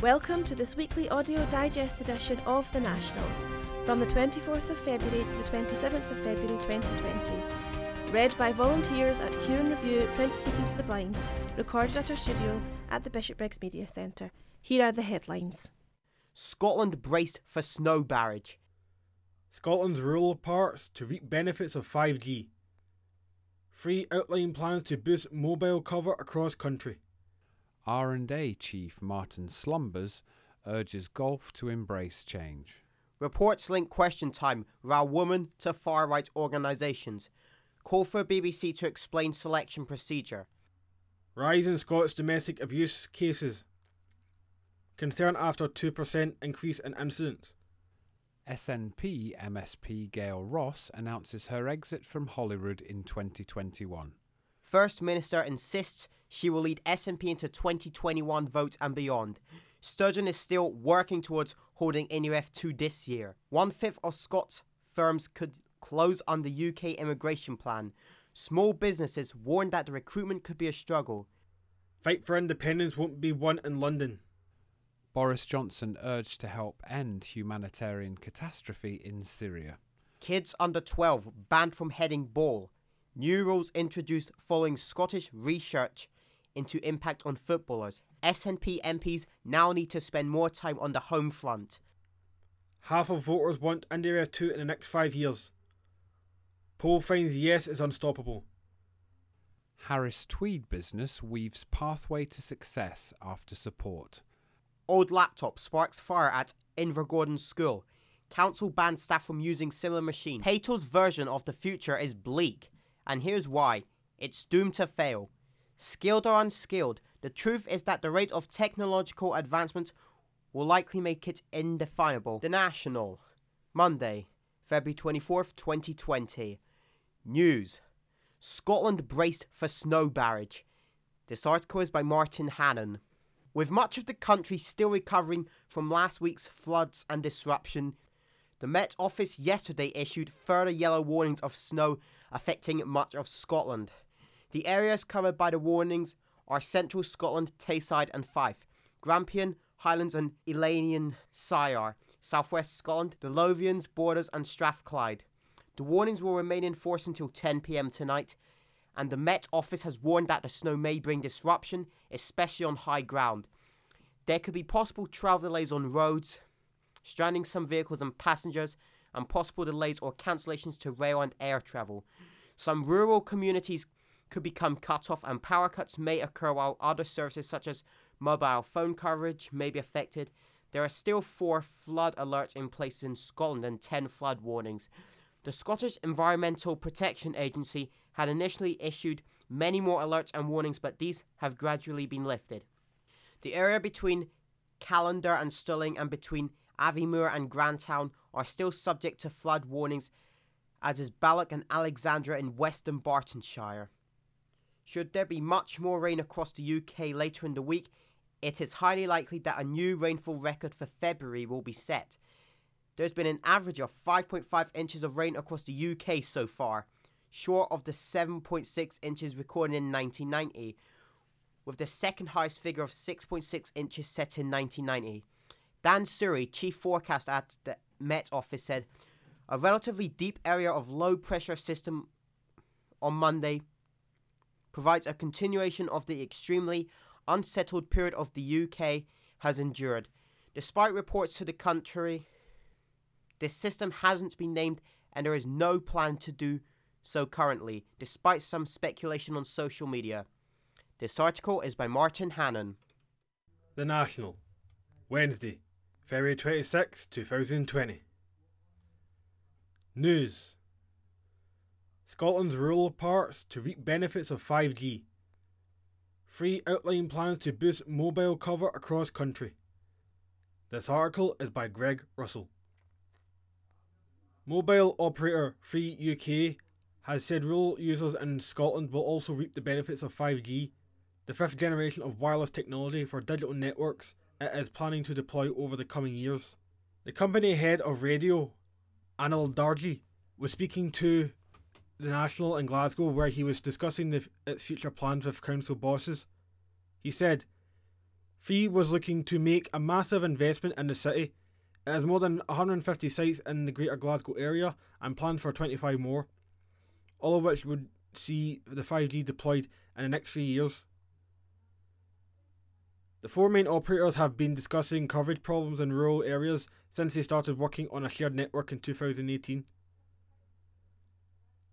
Welcome to this weekly audio digest edition of The National, from the 24th of February to the 27th of February 2020. Read by volunteers at Huron Review Print Speaking to the Blind, recorded at our studios at the Bishopbriggs Media Centre. Here are the headlines. Scotland braced for snow barrage. Scotland's rural parts to reap benefits of 5G. Three outline plans to boost mobile cover across country. R&A Chief Martin Slumbers urges golf to embrace change. Reports link question time row woman to far right organisations. Call for BBC to explain selection procedure. Rise in Scots domestic abuse cases. Concern after 2% increase in incidents. SNP MSP Gail Ross announces her exit from Holyrood in 2021. First Minister insists she will lead SNP into 2021 vote and beyond. Sturgeon is still working towards holding IndyRef 2 this year. One fifth of Scots firms could close under UK immigration plan. Small businesses warned that the recruitment could be a struggle. Fight for independence won't be won in London. Boris Johnson urged to help end humanitarian catastrophe in Syria. Kids under 12 banned from heading ball. New rules introduced following Scottish research into impact on footballers. SNP MPs now need to spend more time on the home front. Half of voters want India 2 in the next five years. Poll finds yes is unstoppable. Harris Tweed business weaves pathway to success after support. Old laptop sparks fire at Invergordon School. Council bans staff from using similar machine. Haytall's version of the future is bleak, and here's why. It's doomed to fail. Skilled or unskilled, the truth is that the rate of technological advancement will likely make it indefinable. The National, Monday, February 24th, 2020. News Scotland braced for snow barrage. This article is by Martin Hannon. With much of the country still recovering from last week's floods and disruption, the Met Office yesterday issued further yellow warnings of snow affecting much of Scotland. The areas covered by the warnings are central Scotland, Tayside and Fife, Grampian, Highlands and Eilean Siar, southwest Scotland, the Lothians, Borders and Strathclyde. The warnings will remain in force until 10pm tonight, and the Met Office has warned that the snow may bring disruption, especially on high ground. There could be possible travel delays on roads, stranding some vehicles and passengers, and possible delays or cancellations to rail and air travel. Some rural communities could become cut off, and power cuts may occur while other services such as mobile phone coverage may be affected. There are still four flood alerts in place in Scotland and 10 flood warnings. The Scottish Environmental Protection Agency had initially issued many more alerts and warnings, but these have gradually been lifted. The area between Callander and Stirling and between Aviemore and Grantown are still subject to flood warnings, as is Balloch and Alexandria in West Dunbartonshire. Should there be much more rain across the UK later in the week, it is highly likely that a new rainfall record for February will be set. There's been an average of 5.5 inches of rain across the UK so far, short of the 7.6 inches recorded in 1990, with the second highest figure of 6.6 inches set in 1990. Dan Suri, chief forecaster at the Met Office, said a relatively deep area of low pressure system on Monday provides a continuation of the extremely unsettled period of the UK has endured. Despite reports to the country, this system hasn't been named and there is no plan to do so currently, despite some speculation on social media. This article is by Martin Hannon. The National, Wednesday, February 26, 2020. News Scotland's rural parts to reap benefits of 5G. Three outline plans to boost mobile cover across country. This article is by Greg Russell. Mobile operator Three UK has said rural users in Scotland will also reap the benefits of 5G, the fifth generation of wireless technology for digital networks it is planning to deploy over the coming years. The company head of radio, Anil Darji, was speaking to the National in Glasgow where he was discussing the, its future plans with council bosses. He said, Three was looking to make a massive investment in the city. It has more than 150 sites in the Greater Glasgow area and plans for 25 more, all of which would see the 5G deployed in the next three years. The four main operators have been discussing coverage problems in rural areas since they started working on a shared network in 2018.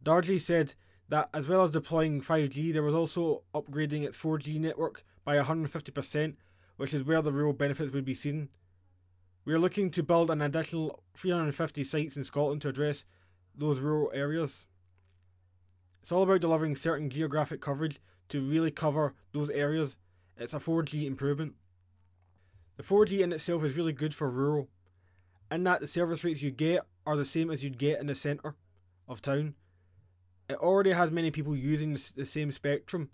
Dardley said that as well as deploying 5G, there was also upgrading its 4G network by 150%, which is where the real benefits would be seen. We are looking to build an additional 350 sites in Scotland to address those rural areas. It's all about delivering certain geographic coverage to really cover those areas. It's a 4G improvement. The 4G in itself is really good for rural, in that the service rates you get are the same as you'd get in the centre of town. It already has many people using the same spectrum,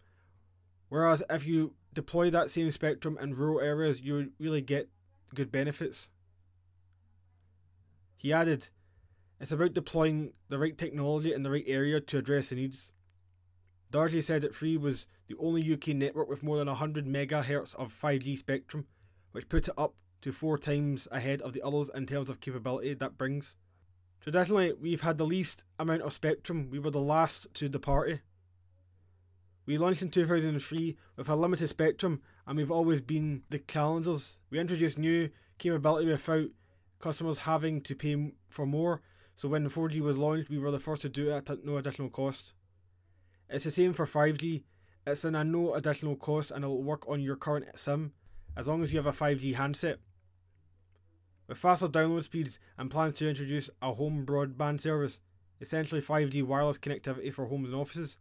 whereas if you deploy that same spectrum in rural areas, you really get good benefits. He added, It's about deploying the right technology in the right area to address the needs. Dardley said that Three was the only UK network with more than 100 MHz of 5G spectrum, which put it up to four times ahead of the others in terms of capability that brings. Traditionally, we've had the least amount of spectrum, we were the last to the party. We launched in 2003 with a limited spectrum, and we've always been the challengers. We introduced new capability without customers having to pay for more, so when 4G was launched, we were the first to do it at no additional cost. It's the same for 5G, it's in a no additional cost and it'll work on your current SIM as long as you have a 5G handset. With faster download speeds and plans to introduce a home broadband service, essentially 5G wireless connectivity for homes and offices.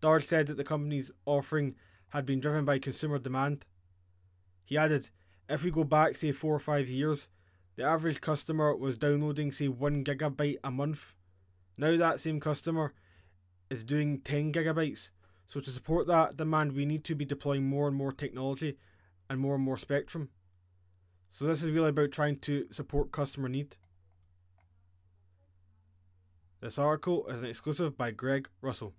Dard said that the company's offering had been driven by consumer demand. He added, if we go back, say, four or five years, the average customer was downloading, say, one gigabyte a month. Now that same customer is doing 10 gigabytes. So to support that demand, we need to be deploying more and more technology and more and more spectrum. So this is really about trying to support customer need. This article is an exclusive by Greg Russell.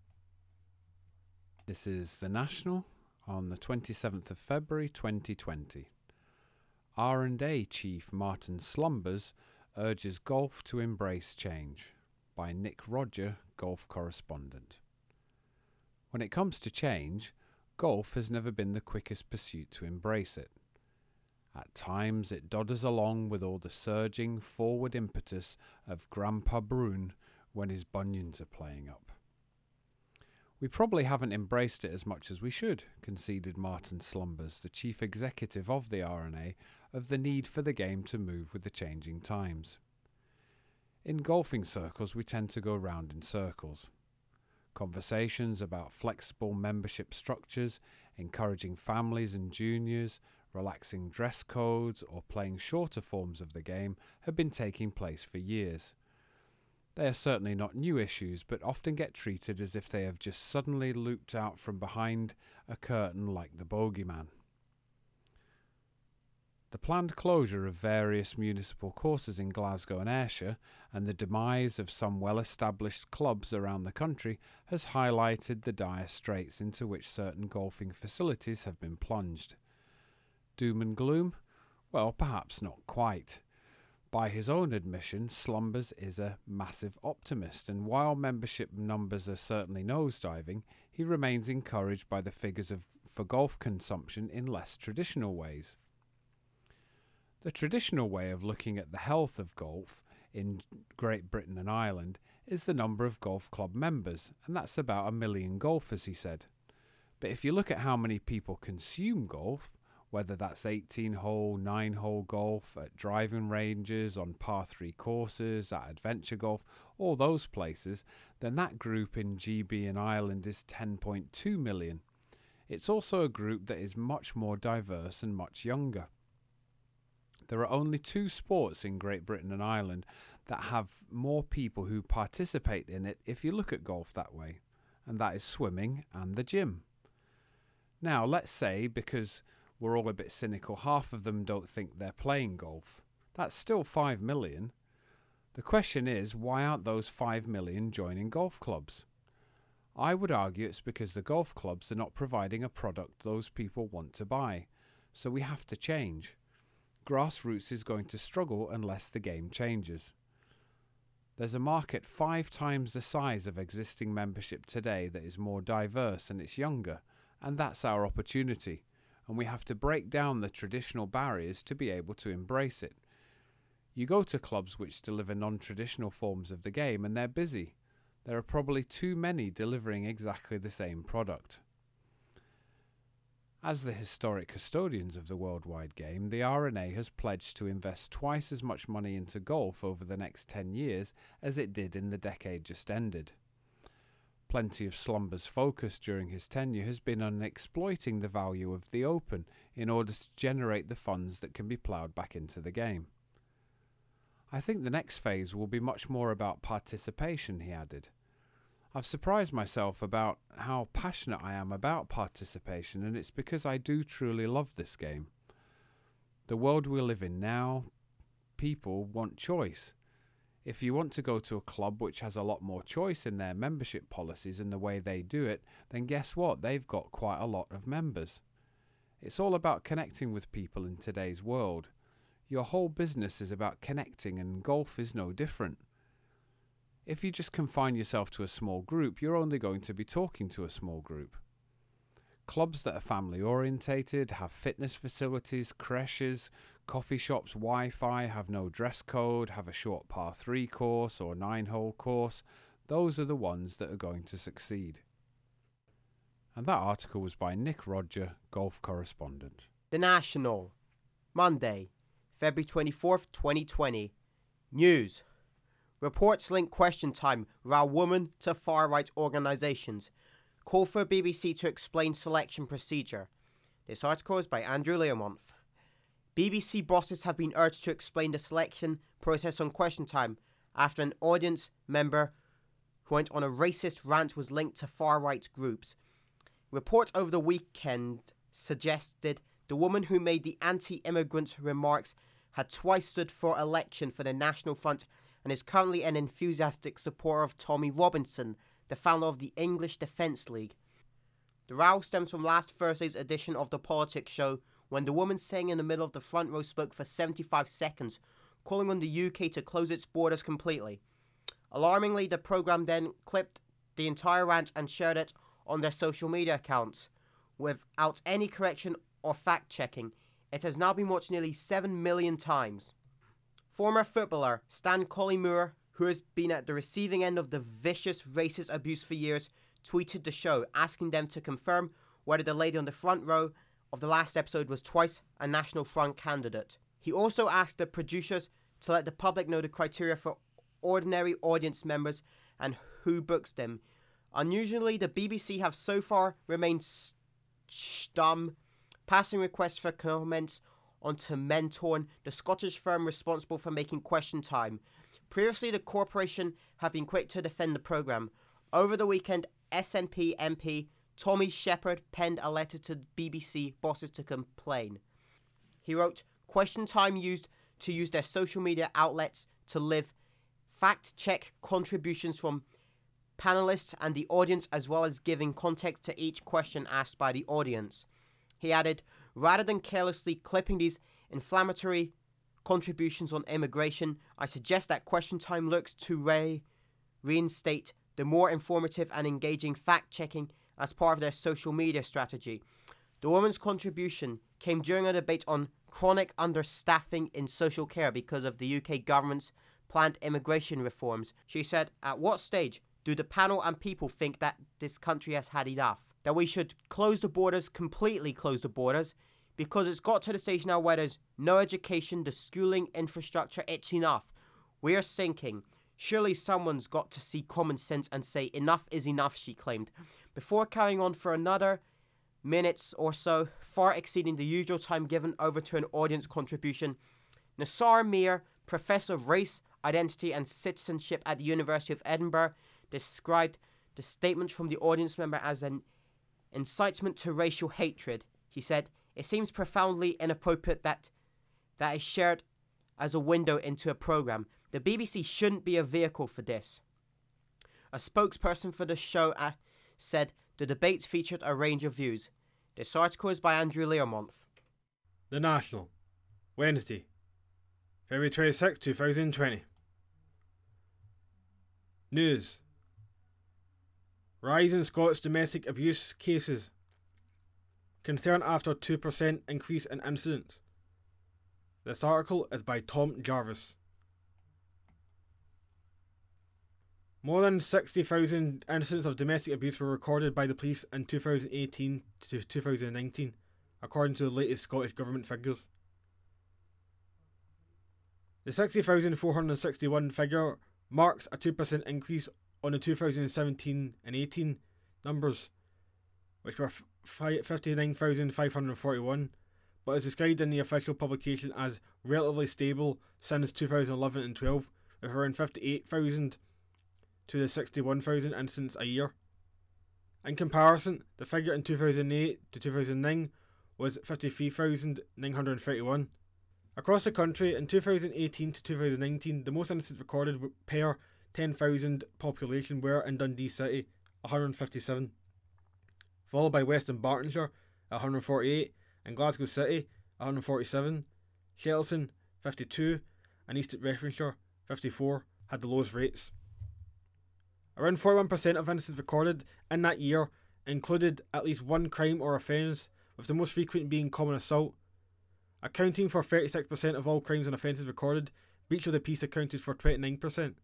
This is The National on the 27th of February 2020. R&A Chief Martin Slumbers urges golf to embrace change by Nick Rodger, golf correspondent. When it comes to change, golf has never been the quickest pursuit to embrace it. At times it dodders along with all the surging forward impetus of Grandpa Broon when his bunions are playing up. We probably haven't embraced it as much as we should, conceded Martin Slumbers, the chief executive of the R&A, of the need for the game to move with the changing times. In golfing circles, we tend to go round in circles. Conversations about flexible membership structures, encouraging families and juniors, relaxing dress codes, or playing shorter forms of the game have been taking place for years. They are certainly not new issues, but often get treated as if they have just suddenly looped out from behind a curtain like the bogeyman. The planned closure of various municipal courses in Glasgow and Ayrshire and the demise of some well established clubs around the country has highlighted the dire straits into which certain golfing facilities have been plunged. Doom and gloom? Well, perhaps not quite. By his own admission, Slumbers is a massive optimist, and while membership numbers are certainly nosediving, he remains encouraged by the figures of, for golf consumption in less traditional ways. The traditional way of looking at the health of golf in Great Britain and Ireland is the number of golf club members, and that's about a million golfers, he said. But if you look at how many people consume golf, whether that's 18 hole, 9 hole golf, at driving ranges, on par 3 courses, at adventure golf, all those places, then that group in GB and Ireland is 10.2 million. It's also a group that is much more diverse and much younger. There are only two sports in Great Britain and Ireland that have more people who participate in it if you look at golf that way, and that is swimming and the gym. Now, let's say because we're all a bit cynical, half of them don't think they're playing golf. That's still 5 million. The question is, why aren't those 5 million joining golf clubs? I would argue it's because the golf clubs are not providing a product those people want to buy. so we have to change. Grassroots is going to struggle unless the game changes. There's a market five times the size of existing membership today that is more diverse and it's younger, and that's our opportunity, and we have to break down the traditional barriers to be able to embrace it. You go to clubs which deliver non traditional forms of the game and they're busy. There are probably too many delivering exactly the same product. As the historic custodians of the worldwide game, the R&A has pledged to invest twice as much money into golf over the next 10 years as it did in the decade just ended. Plenty of Slumber's focus during his tenure has been on exploiting the value of the Open in order to generate the funds that can be ploughed back into the game. I think the next phase will be much more about participation, he added. I've surprised myself about how passionate I am about participation, and it's because I do truly love this game. The world we live in now, people want choice. If you want to go to a club which has a lot more choice in their membership policies and the way they do it, then guess what? They've got quite a lot of members. It's all about connecting with people in today's world. Your whole business is about connecting, and golf is no different. If you just confine yourself to a small group, you're only going to be talking to a small group. Clubs that are family orientated, have fitness facilities, creches, coffee shops, Wi Fi, have no dress code, have a short par 3 course or 9 hole course, those are the ones that are going to succeed. And that article was by Nick Rodger, golf correspondent. The National, Monday, February 24th, 2020. News. Reports link question time row woman to far right organisations. Call for BBC to explain selection procedure. This article is by Andrew Learmonth. BBC bosses have been urged to explain the selection process on question time after an audience member who went on a racist rant was linked to far right groups. Reports over the weekend suggested the woman who made the anti immigrant remarks had twice stood for election for the National Front and is currently an enthusiastic supporter of Tommy Robinson, the founder of the English Defence League. The row stems from last Thursday's edition of the Politics Show when the woman sitting in the middle of the front row spoke for 75 seconds, calling on the UK to close its borders completely. Alarmingly, the programme then clipped the entire rant and shared it on their social media accounts. Without any correction or fact checking, it has now been watched nearly 7 million times. Former footballer Stan Collymore, who has been at the receiving end of the vicious racist abuse for years, tweeted the show asking them to confirm whether the lady on the front row of the last episode was twice a National Front candidate. He also asked the producers to let the public know the criteria for ordinary audience members and who books them. Unusually, the BBC have so far remained stum, passing requests for comments onto Mentorn, the Scottish firm responsible for making Question Time. Previously, the corporation have been quick to defend the programme. Over the weekend, SNP MP Tommy Sheppard penned a letter to BBC bosses to complain. He wrote, Question Time used to use their social media outlets to live fact check contributions from panelists and the audience, as well as giving context to each question asked by the audience. He added, Rather than carelessly clipping these inflammatory contributions on immigration, I suggest that Question Time looks to re- reinstate the more informative and engaging fact checking as part of their social media strategy. The woman's contribution came during a debate on chronic understaffing in social care because of the UK government's planned immigration reforms. She said, At what stage do the panel and people think that this country has had enough? That we should close the borders, completely close the borders, because it's got to the stage now where there's no education, the schooling infrastructure, it's enough. We are sinking. Surely someone's got to see common sense and say enough is enough, she claimed. Before carrying on for another minutes or so, far exceeding the usual time given over to an audience contribution, Nasar Meer, professor of race, identity, and citizenship at the University of Edinburgh, described the statement from the audience member as an incitement to racial hatred. He said, It seems profoundly inappropriate that that is shared as a window into a program. The BBC shouldn't be a vehicle for this. A spokesperson for the show uh, said the debates featured a range of views. This article is by Andrew Learmonth. The National, Wednesday, February 26, 2020. News Rise in Scots domestic abuse cases. Concern after 2% increase in incidents. This article is by Tom Jarvis. More than 60,000 incidents of domestic abuse were recorded by the police in 2018 to 2019, according to the latest Scottish Government figures. The 60,461 figure marks a 2% increase on the 2017 and 18 numbers, which were 59,541, but is described in the official publication as relatively stable since 2011 and 12, with around 58,000 to the 61,000 incidents a year. In comparison, the figure in 2008 to 2009 was 53,931. Across the country, in 2018 to 2019, the most incidents recorded per 10,000 population were in Dundee City, 157, followed by West Dunbartonshire, 148, and Glasgow City, 147, Shetland, 52, and East Renfrewshire, 54, had the lowest rates. Around 41% of incidents recorded in that year included at least one crime or offence, with the most frequent being common assault. Accounting for 36% of all crimes and offences recorded, breach of the peace accounted for 29%.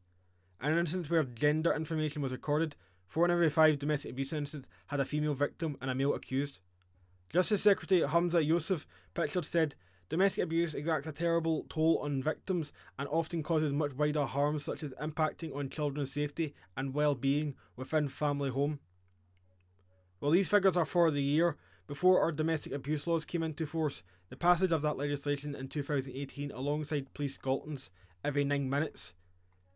An instance where gender information was recorded, 4 in every 5 domestic abuse incidents had a female victim and a male accused. Justice Secretary Humza Yousaf pictured said, Domestic abuse exacts a terrible toll on victims and often causes much wider harms, such as impacting on children's safety and well being within family home. While these figures are for the year before our domestic abuse laws came into force, the passage of that legislation in 2018 alongside Police Scotland's Every Nine Minutes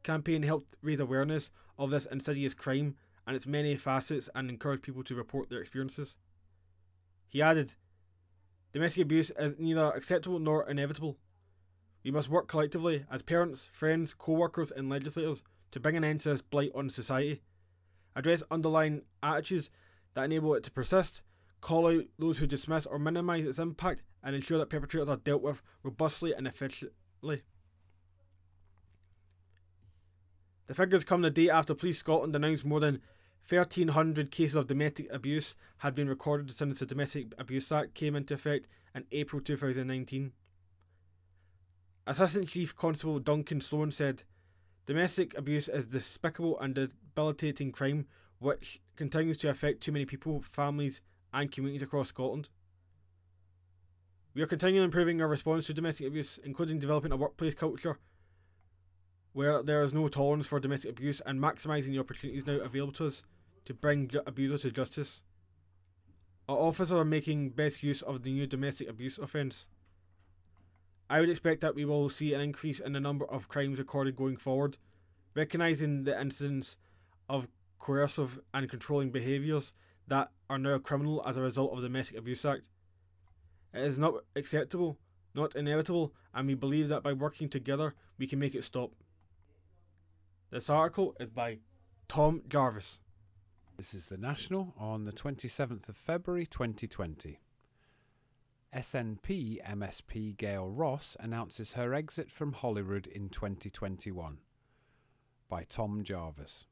campaign helped raise awareness of this insidious crime and its many facets and encourage people to report their experiences. He added, Domestic abuse is neither acceptable nor inevitable. We must work collectively as parents, friends, co workers, and legislators to bring an end to this blight on society, address underlying attitudes that enable it to persist, call out those who dismiss or minimise its impact, and ensure that perpetrators are dealt with robustly and efficiently. The figures come the day after Police Scotland announced more than 1,300 cases of domestic abuse had been recorded since the Domestic Abuse Act came into effect in April 2019. Assistant Chief Constable Duncan Sloan said, Domestic abuse is despicable and debilitating crime which continues to affect too many people, families, and communities across Scotland. We are continually improving our response to domestic abuse, including developing a workplace culture where there is no tolerance for domestic abuse and maximising the opportunities now available to us to bring abusers to justice. Our officers are making best use of the new domestic abuse offence. I would expect that we will see an increase in the number of crimes recorded going forward, recognising the incidence of coercive and controlling behaviours that are now criminal as a result of the Domestic Abuse Act. It is not acceptable, not inevitable, and we believe that by working together we can make it stop. This article is by Tom Jarvis. This is the National on the 27th of February 2020. SNP MSP Gail Ross announces her exit from Holyrood in 2021 by Tom Jarvis.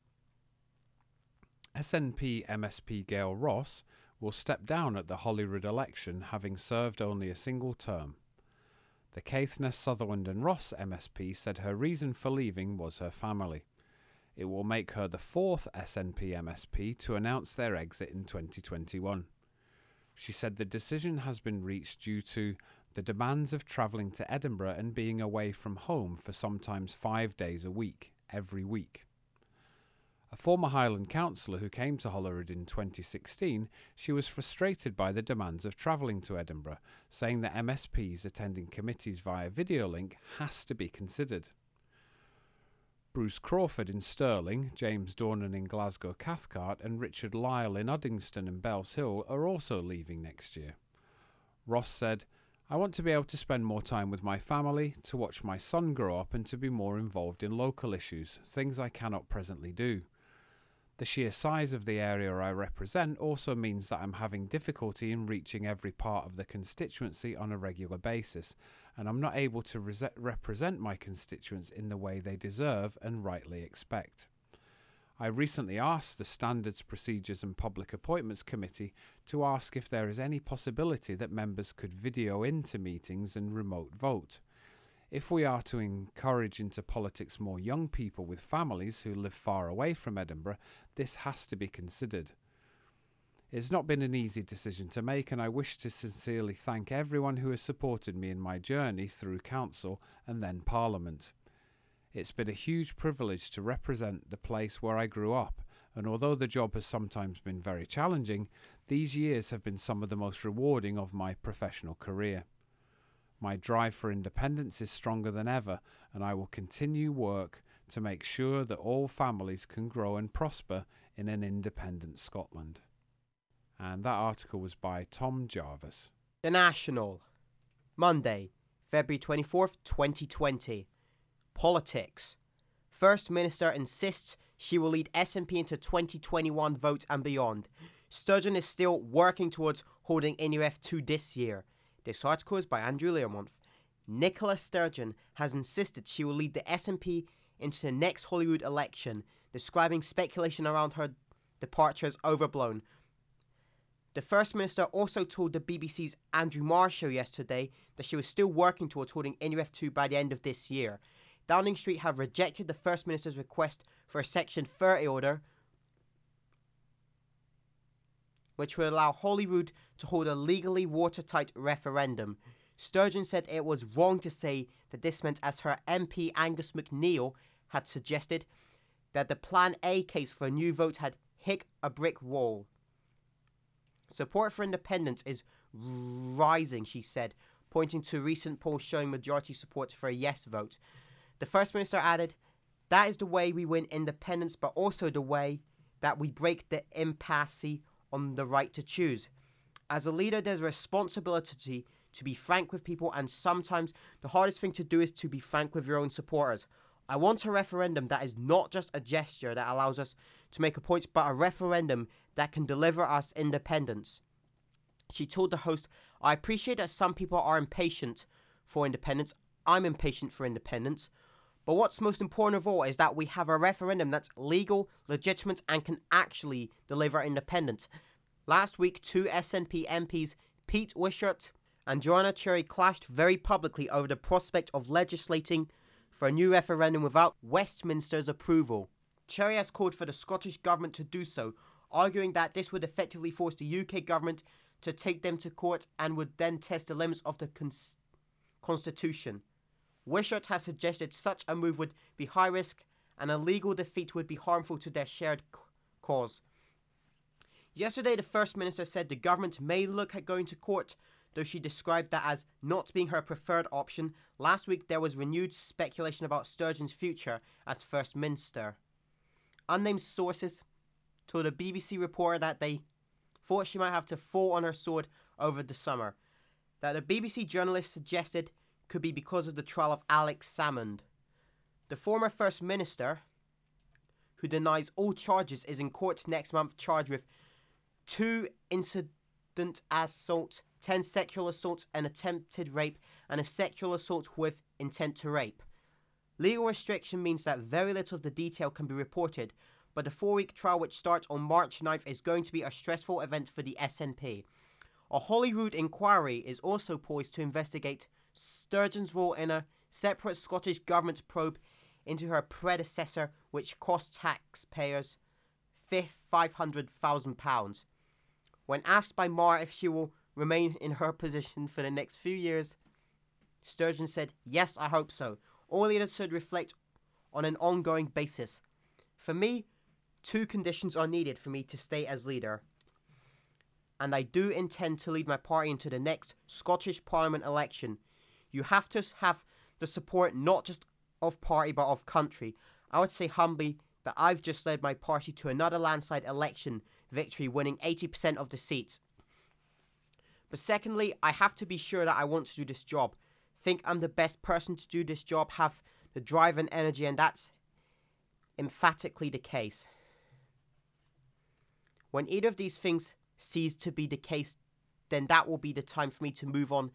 SNP MSP Gail Ross will step down at the Holyrood election having served only a single term. The Caithness, Sutherland and Ross MSP said her reason for leaving was her family. It will make her the fourth SNP MSP to announce their exit in 2021. She said the decision has been reached due to the demands of travelling to Edinburgh and being away from home for sometimes five days a week, every week. A former Highland councillor who came to Holyrood in 2016, she was frustrated by the demands of travelling to Edinburgh, saying that MSPs attending committees via video link has to be considered. Bruce Crawford in Stirling, James Dornan in Glasgow Cathcart, and Richard Lyle in Uddingston and Bellshill are also leaving next year. Ross said, I want to be able to spend more time with my family, to watch my son grow up, and to be more involved in local issues, things I cannot presently do. The sheer size of the area I represent also means that I'm having difficulty in reaching every part of the constituency on a regular basis, and I'm not able to re- represent my constituents in the way they deserve and rightly expect. I recently asked the Standards, Procedures and Public Appointments Committee to ask if there is any possibility that members could video into meetings and remote vote. If we are to encourage into politics more young people with families who live far away from Edinburgh, this has to be considered. It's not been an easy decision to make, and I wish to sincerely thank everyone who has supported me in my journey through Council and then Parliament. It's been a huge privilege to represent the place where I grew up, and although the job has sometimes been very challenging, these years have been some of the most rewarding of my professional career. My drive for independence is stronger than ever, and I will continue work to make sure that all families can grow and prosper in an independent Scotland. And that article was by Tom Jarvis. The National. Monday, February 24th, 2020. Politics. First Minister insists she will lead SNP into 2021 vote and beyond. Sturgeon is still working towards holding IndyRef2 this year. This article is by Andrew Learmonth. Nicola Sturgeon has insisted she will lead the SNP into the next Holyrood election, describing speculation around her departure as overblown. The First Minister also told the BBC's Andrew Marr show yesterday that she was still working towards holding IndyRef2 by the end of this year. Downing Street have rejected the First Minister's request for a Section 30 order, which would allow Holyrood to hold a legally watertight referendum. Sturgeon said it was wrong to say that this meant, as her MP Angus MacNeil had suggested, that the Plan A case for a new vote had hit a brick wall. Support for independence is rising, she said, pointing to recent polls showing majority support for a yes vote. The First Minister added, That is the way we win independence, but also the way that we break the impasse on the right to choose. As a leader, there's a responsibility to be frank with people, and sometimes the hardest thing to do is to be frank with your own supporters. I want a referendum that is not just a gesture that allows us to make a point, but a referendum that can deliver us independence. She told the host, I appreciate that some people are impatient for independence. I'm impatient for independence. But what's most important of all is that we have a referendum that's legal, legitimate, and can actually deliver independence. Last week, two SNP MPs, Pete Wishart and Joanna Cherry, clashed very publicly over the prospect of legislating for a new referendum without Westminster's approval. Cherry has called for the Scottish Government to do so, arguing that this would effectively force the UK government to take them to court and would then test the limits of the cons- Constitution. Wishart has suggested such a move would be high risk and a legal defeat would be harmful to their shared c- cause. Yesterday, the First Minister said the government may look at going to court, though she described that as not being her preferred option. Last week, there was renewed speculation about Sturgeon's future as First Minister. Unnamed sources told a BBC reporter that they thought she might have to fall on her sword over the summer. That a BBC journalist suggested could be because of the trial of Alex Salmond. The former First Minister, who denies all charges, is in court next month charged with two incident assaults, 10 sexual assaults, an attempted rape, and a sexual assault with intent to rape. Legal restriction means that very little of the detail can be reported, but the four week trial, which starts on March 9th, is going to be a stressful event for the SNP. A Holyrood inquiry is also poised to investigate Sturgeon's role in a separate Scottish Government probe into her predecessor, which cost taxpayers £500,000. When asked by Marr if she will remain in her position for the next few years, Sturgeon said, Yes, I hope so. All leaders should reflect on an ongoing basis. For me, two conditions are needed for me to stay as leader. And I do intend to lead my party into the next Scottish Parliament election. You have to have the support not just of party but of country. I would say humbly that I've just led my party to another landslide election victory, winning 80% of the seats. But secondly, I have to be sure that I want to do this job. Think I'm the best person to do this job, have the drive and energy, and that's emphatically the case. When either of these things cease to be the case, then that will be the time for me to move on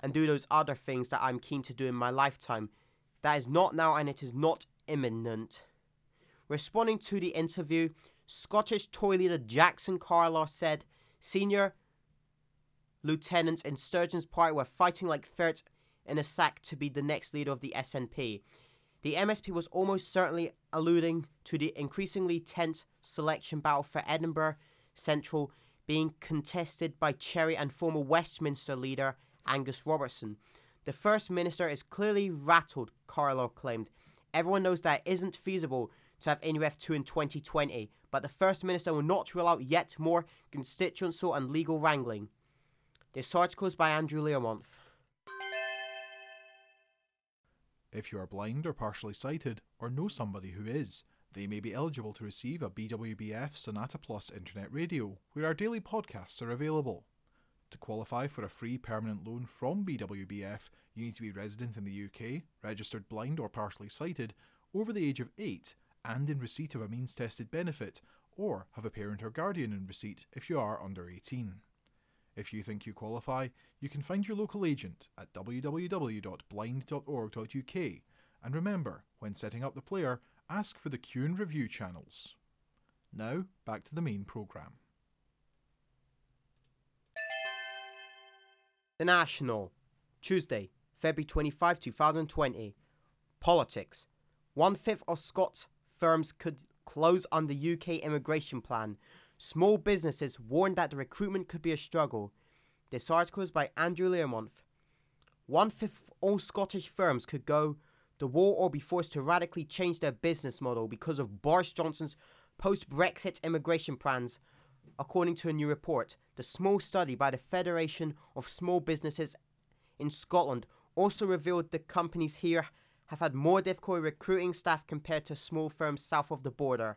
and do those other things that I'm keen to do in my lifetime. That is not now and it is not imminent. Responding to the interview, Scottish Tory leader Jackson Carlaw said senior lieutenants in Sturgeon's party were fighting like ferrets in a sack to be the next leader of the SNP. The MSP was almost certainly alluding to the increasingly tense selection battle for Edinburgh Central being contested by Cherry and former Westminster leader Angus Robertson. The First Minister is clearly rattled, Carlaw claimed. Everyone knows that it isn't feasible to have IndyRef2 in 2020, but the First Minister will not rule out yet more constituency and legal wrangling. This article is by Andrew Learmonth. If you are blind or partially sighted, or know somebody who is, they may be eligible to receive a BWBF Sonata Plus internet radio, where our daily podcasts are available. To qualify for a free permanent loan from BWBF, you need to be resident in the UK, registered blind or partially sighted, over the age of 8, and in receipt of a means tested benefit, or have a parent or guardian in receipt if you are under 18. If you think you qualify, you can find your local agent at www.blind.org.uk and remember, when setting up the player, ask for the Q and Review channels. Now, back to the main programme. The National, Tuesday, February 25, 2020. Politics. One fifth of Scots firms could close under UK immigration plan. Small businesses warned that the recruitment could be a struggle. This article is by Andrew Learmonth. One fifth of all Scottish firms could go the wall or be forced to radically change their business model because of Boris Johnson's post Brexit immigration plans, according to a new report. The small study by the Federation of Small Businesses in Scotland also revealed the companies here have had more difficulty recruiting staff compared to small firms south of the border.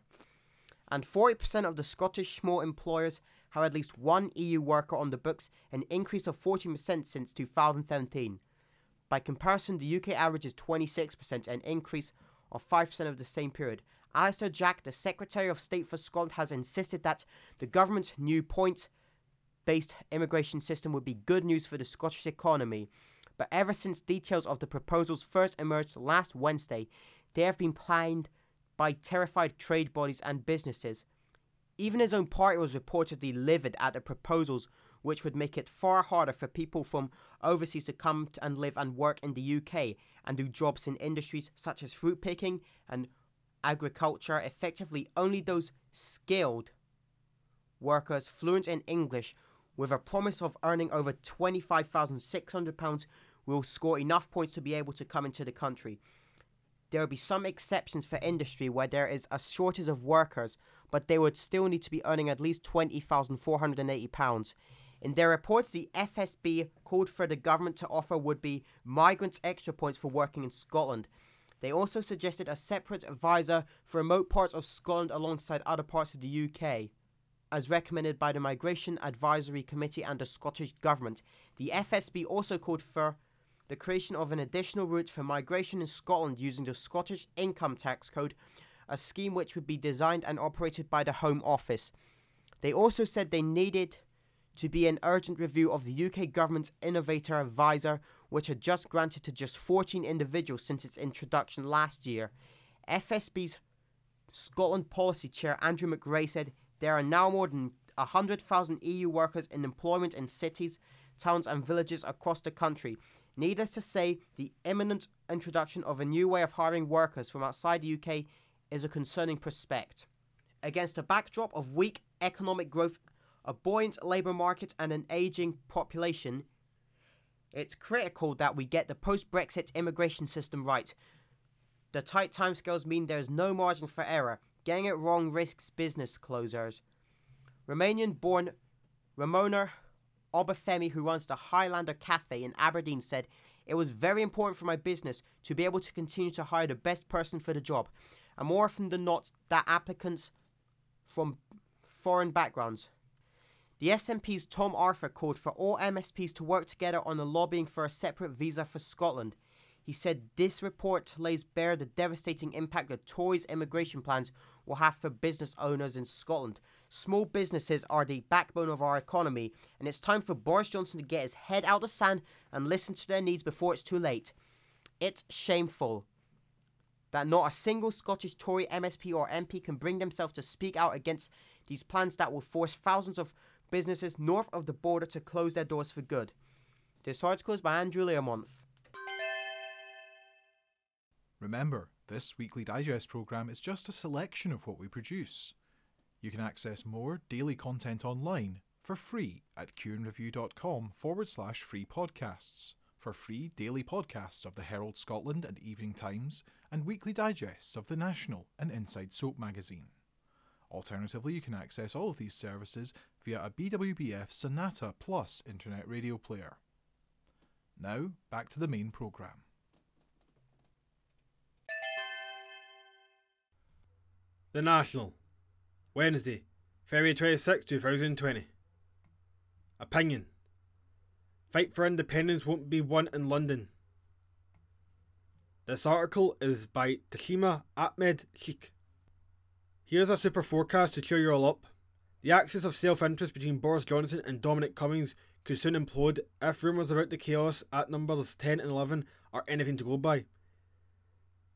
And 40% of the Scottish small employers have at least one EU worker on the books, an increase of 14% since 2017. By comparison, the UK average is 26%, an increase of 5% of the same period. Alister Jack, the Secretary of State for Scotland, has insisted that the government's new points based immigration system would be good news for the Scottish economy. But ever since details of the proposals first emerged last Wednesday, they have been planned by terrified trade bodies and businesses. Even his own party was reportedly livid at the proposals, which would make it far harder for people from overseas to come and live and work in the UK and do jobs in industries such as fruit picking and agriculture. Effectively, only those skilled workers fluent in English with a promise of earning over £25,600 will score enough points to be able to come into the country. There will be some exceptions for industry where there is a shortage of workers, but they would still need to be earning at least £20,480. In their report, the FSB called for the government to offer would be migrants extra points for working in Scotland. They also suggested a separate advisor for remote parts of Scotland alongside other parts of the UK as recommended by the Migration Advisory Committee and the Scottish Government. The FSB also called for the creation of an additional route for migration in Scotland using the Scottish Income Tax Code, a scheme which would be designed and operated by the Home Office. They also said they needed to be an urgent review of the UK government's Innovator visa, which had just granted to just 14 individuals since its introduction last year. FSB's Scotland Policy Chair Andrew McRae said there are now more than 100,000 EU workers in employment in cities, towns, and villages across the country. Needless to say, the imminent introduction of a new way of hiring workers from outside the UK is a concerning prospect. Against a backdrop of weak economic growth, a buoyant labour market, and an ageing population, it's critical that we get the post Brexit immigration system right. The tight timescales mean there is no margin for error, Getting it wrong risks business closures. Romanian born Ramona Obafemi, who runs the Highlander Cafe in Aberdeen, said, It was very important for my business to be able to continue to hire the best person for the job. And more often than not, that applicants from foreign backgrounds. The SNP's Tom Arthur called for all MSPs to work together on the lobbying for a separate visa for Scotland. He said this report lays bare the devastating impact that Tories' immigration plans will have for business owners in Scotland. Small businesses are the backbone of our economy, and it's time for Boris Johnson to get his head out of the sand and listen to their needs before it's too late. It's shameful that not a single Scottish Tory MSP or MP can bring themselves to speak out against these plans that will force thousands of businesses north of the border to close their doors for good. This article is by Andrew Learmonth. Remember, this weekly digest programme is just a selection of what we produce. You can access more daily content online for free at kieranreview.com forward slash free podcasts for free daily podcasts of the Herald Scotland and Evening Times and weekly digests of the National and Inside Soap magazine. Alternatively, you can access all of these services via a BWBF Sonata Plus internet radio player. Now, back to the main programme. The National, Wednesday, February 26, 2020. Opinion Fight for independence won't be won in London. This article is by Tasmina Ahmed Sheikh. Here's a super forecast to cheer you all up. The axis of self interest between Boris Johnson and Dominic Cummings could soon implode if rumours about the chaos at numbers 10 and 11 are anything to go by.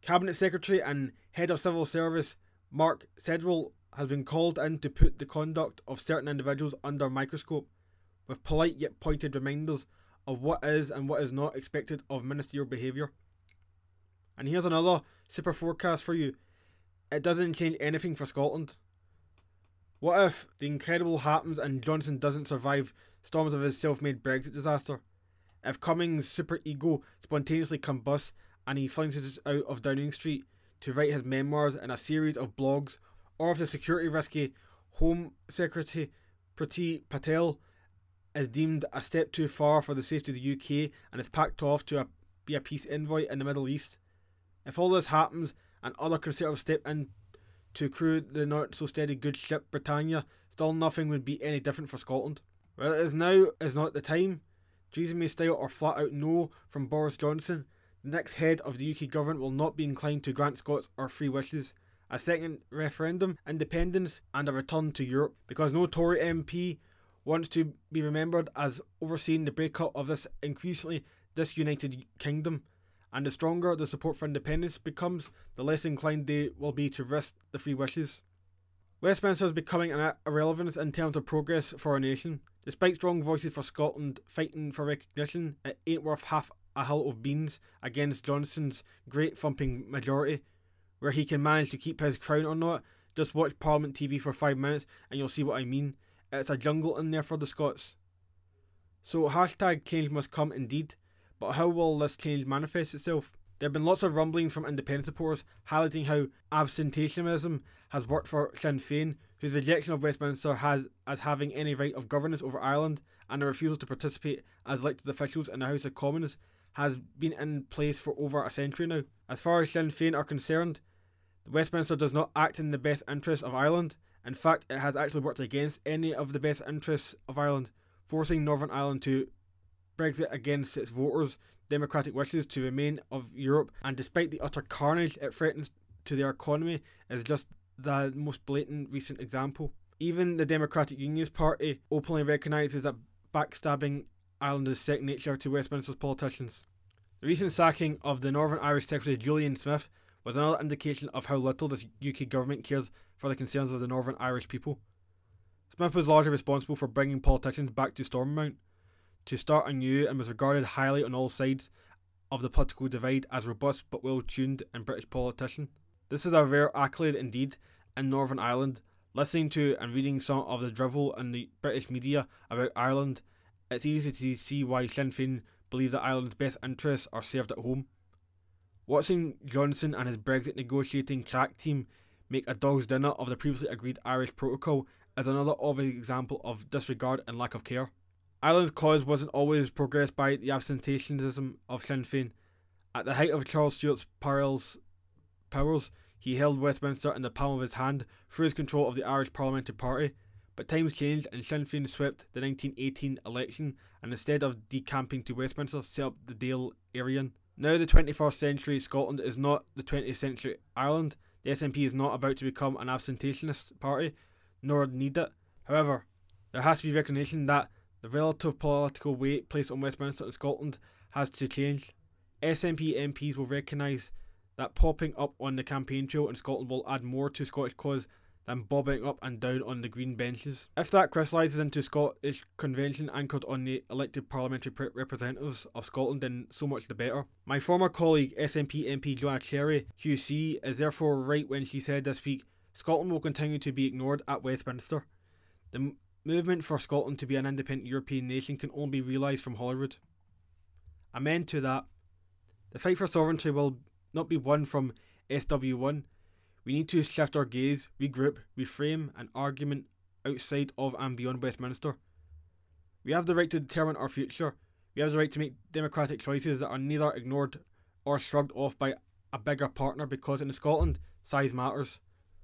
Cabinet Secretary and Head of Civil Service Mark Sedwill has been called in to put the conduct of certain individuals under microscope, with polite yet pointed reminders of what is and what is not expected of ministerial behaviour. And here's another super forecast for you. It doesn't change anything for Scotland. What if the incredible happens and Johnson doesn't survive storms of his self made Brexit disaster? If Cummings' super ego spontaneously combusts and he flinches out of Downing Street to write his memoirs in a series of blogs, or if the security risky Home Secretary Priti Patel is deemed a step too far for the safety of the UK and is packed off to a, be a peace envoy in the Middle East. If all this happens and other Conservatives step in to crew the not so steady good ship Britannia, still nothing would be any different for Scotland. Well, it is now is not the time. Theresa May style or flat out no from Boris Johnson. The next head of the UK government will not be inclined to grant Scots our free wishes. A second referendum, independence, and a return to Europe, because no Tory MP wants to be remembered as overseeing the breakup of this increasingly disunited kingdom. And the stronger the support for independence becomes, the less inclined they will be to risk the free wishes. Westminster is becoming an irrelevance in terms of progress for our nation. Despite strong voices for Scotland fighting for recognition, it ain't worth half a hill of beans against Johnson's great thumping majority. Where he can manage to keep his crown or not, just watch Parliament TV for five minutes and you'll see what I mean. It's a jungle in there for the Scots. So hashtag change must come indeed, but how will this change manifest itself? There have been lots of rumblings from independent supporters highlighting how absenteeism has worked for Sinn Féin, whose rejection of Westminster has as having any right of governance over Ireland and a refusal to participate as elected officials in the House of Commons has been in place for over a century now. As far as Sinn Féin are concerned, Westminster does not act in the best interests of Ireland. In fact, it has actually worked against any of the best interests of Ireland, forcing Northern Ireland to Brexit against its voters' democratic wishes to remain of Europe, and despite the utter carnage it threatens to their economy, is just the most blatant recent example. Even the Democratic Unionist Party openly recognises that backstabbing Ireland is second nature to Westminster's politicians. The recent sacking of the Northern Irish Secretary Julian Smith was another indication of how little this UK government cares for the concerns of the Northern Irish people. Smith was largely responsible for bringing politicians back to Stormont to start anew and was regarded highly on all sides of the political divide as a robust but well tuned and British politician. This is a rare accolade indeed in Northern Ireland. Listening to and reading some of the drivel in the British media about Ireland, it's easy to see why Sinn Féin believe that Ireland's best interests are served at home. Watching Johnson and his Brexit negotiating crack team make a dog's dinner of the previously agreed Irish protocol is another obvious example of disregard and lack of care. Ireland's cause wasn't always progressed by the absenteeism of Sinn Féin. At the height of Charles Stuart's powers, powers, he held Westminster in the palm of his hand through his control of the Irish Parliamentary Party. But times changed and Sinn Féin swept the 1918 election and instead of decamping to Westminster set up the Dáil Éireann. Now the 21st century Scotland is not the 20th century Ireland. The SNP is not about to become an abstentionist party, nor need it. However, there has to be recognition that the relative political weight placed on Westminster and Scotland has to change. SNP MPs will recognise that popping up on the campaign trail in Scotland will add more to Scottish cause than bobbing up and down on the green benches. If that crystallises into Scottish convention anchored on the elected parliamentary pre- representatives of Scotland, then so much the better. My former colleague, SNP MP Joanna Cherry, QC, is therefore right when she said this week Scotland will continue to be ignored at Westminster. The m- movement for Scotland to be an independent European nation can only be realised from Holyrood. Amen to that. The fight for sovereignty will not be won from SW1. We need to shift our gaze, regroup, reframe an argument outside of and beyond Westminster. We have the right to determine our future. We have the right to make democratic choices that are neither ignored or shrugged off by a bigger partner because in Scotland, size matters.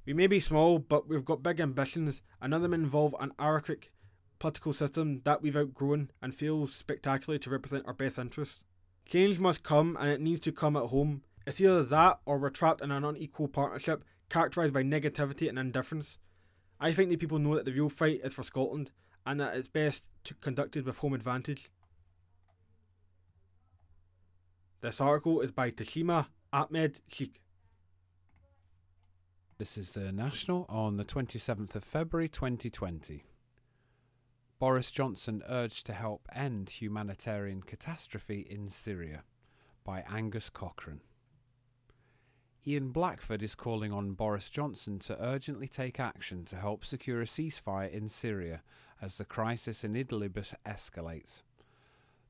We may be small, but we've got big ambitions, and none of them involve an archaic political system that we've outgrown and fails spectacularly to represent our best interests. Change must come, and it needs to come at home. It's either that or we're trapped in an unequal partnership characterised by negativity and indifference. I think that people know that the real fight is for Scotland and that it's best to conducted with home advantage. This article is by Tasmina Ahmed Sheikh. This is the National on the 27th of February 2020. Boris Johnson urged to help end humanitarian catastrophe in Syria by Angus Cochrane. Ian Blackford is calling on Boris Johnson to urgently take action to help secure a ceasefire in Syria as the crisis in Idlib escalates.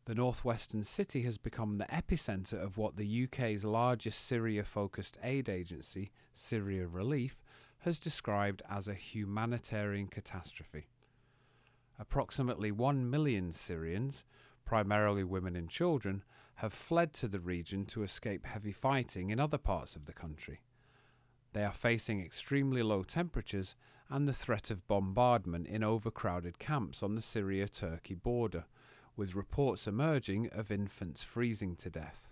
The northwestern city has become the epicentre of what the UK's largest Syria focused aid agency, Syria Relief, has described as a humanitarian catastrophe. Approximately 1 million Syrians, primarily women and children, have fled to the region to escape heavy fighting in other parts of the country. They are facing extremely low temperatures and the threat of bombardment in overcrowded camps on the Syria Turkey border, with reports emerging of infants freezing to death.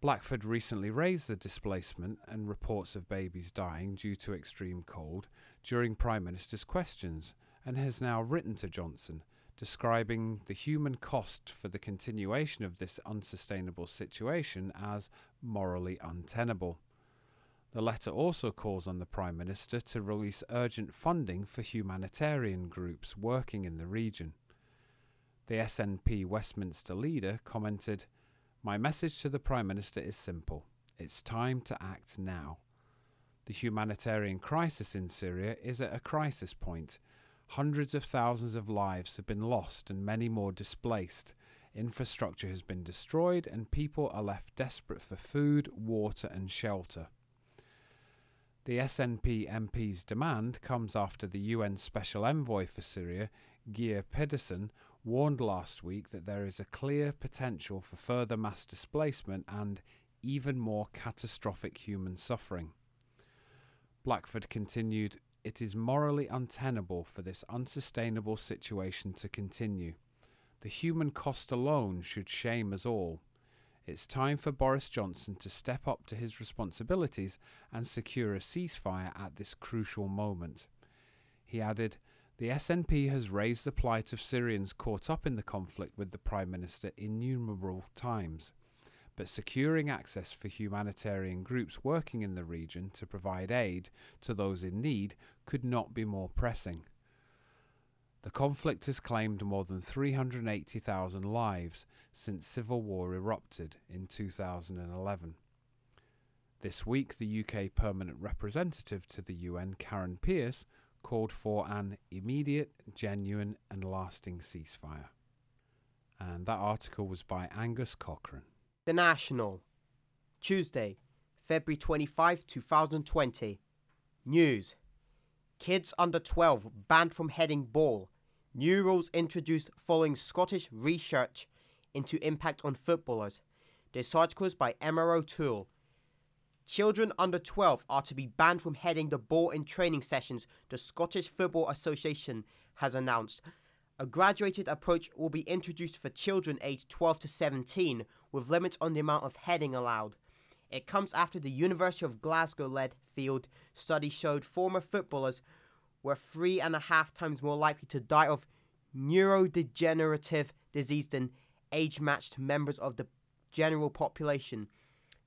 Blackford recently raised the displacement and reports of babies dying due to extreme cold during Prime Minister's questions and has now written to Johnson describing the human cost for the continuation of this unsustainable situation as morally untenable. The letter also calls on the Prime Minister to release urgent funding for humanitarian groups working in the region. The SNP Westminster leader commented, My message to the Prime Minister is simple. It's time to act now. The humanitarian crisis in Syria is at a crisis point Hundreds of thousands of lives have been lost and many more displaced. Infrastructure has been destroyed and people are left desperate for food, water, and shelter. The SNP MP's demand comes after the UN Special Envoy for Syria, Geir Pedersen, warned last week that there is a clear potential for further mass displacement and even more catastrophic human suffering. Blackford continued it is morally untenable for this unsustainable situation to continue. The human cost alone should shame us all. It's time for Boris Johnson to step up to his responsibilities and secure a ceasefire at this crucial moment. He added, The SNP has raised the plight of Syrians caught up in the conflict with the Prime Minister innumerable times but securing access for humanitarian groups working in the region to provide aid to those in need could not be more pressing. The conflict has claimed more than 380,000 lives since civil war erupted in 2011. This week, the UK permanent representative to the UN, Karen Pierce, called for an immediate, genuine, and lasting ceasefire. And that article was by Angus Cochrane. The National. Tuesday, February 25, 2020. News. Kids under 12 banned from heading ball. New rules introduced following Scottish research into impact on footballers. This article is by Emma O'Toole. Children under 12 are to be banned from heading the ball in training sessions, the Scottish Football Association has announced. A graduated approach will be introduced for children aged 12 to 17, with limits on the amount of heading allowed. It comes after the University of Glasgow led field study showed former footballers were three and a half times more likely to die of neurodegenerative disease than age matched members of the general population.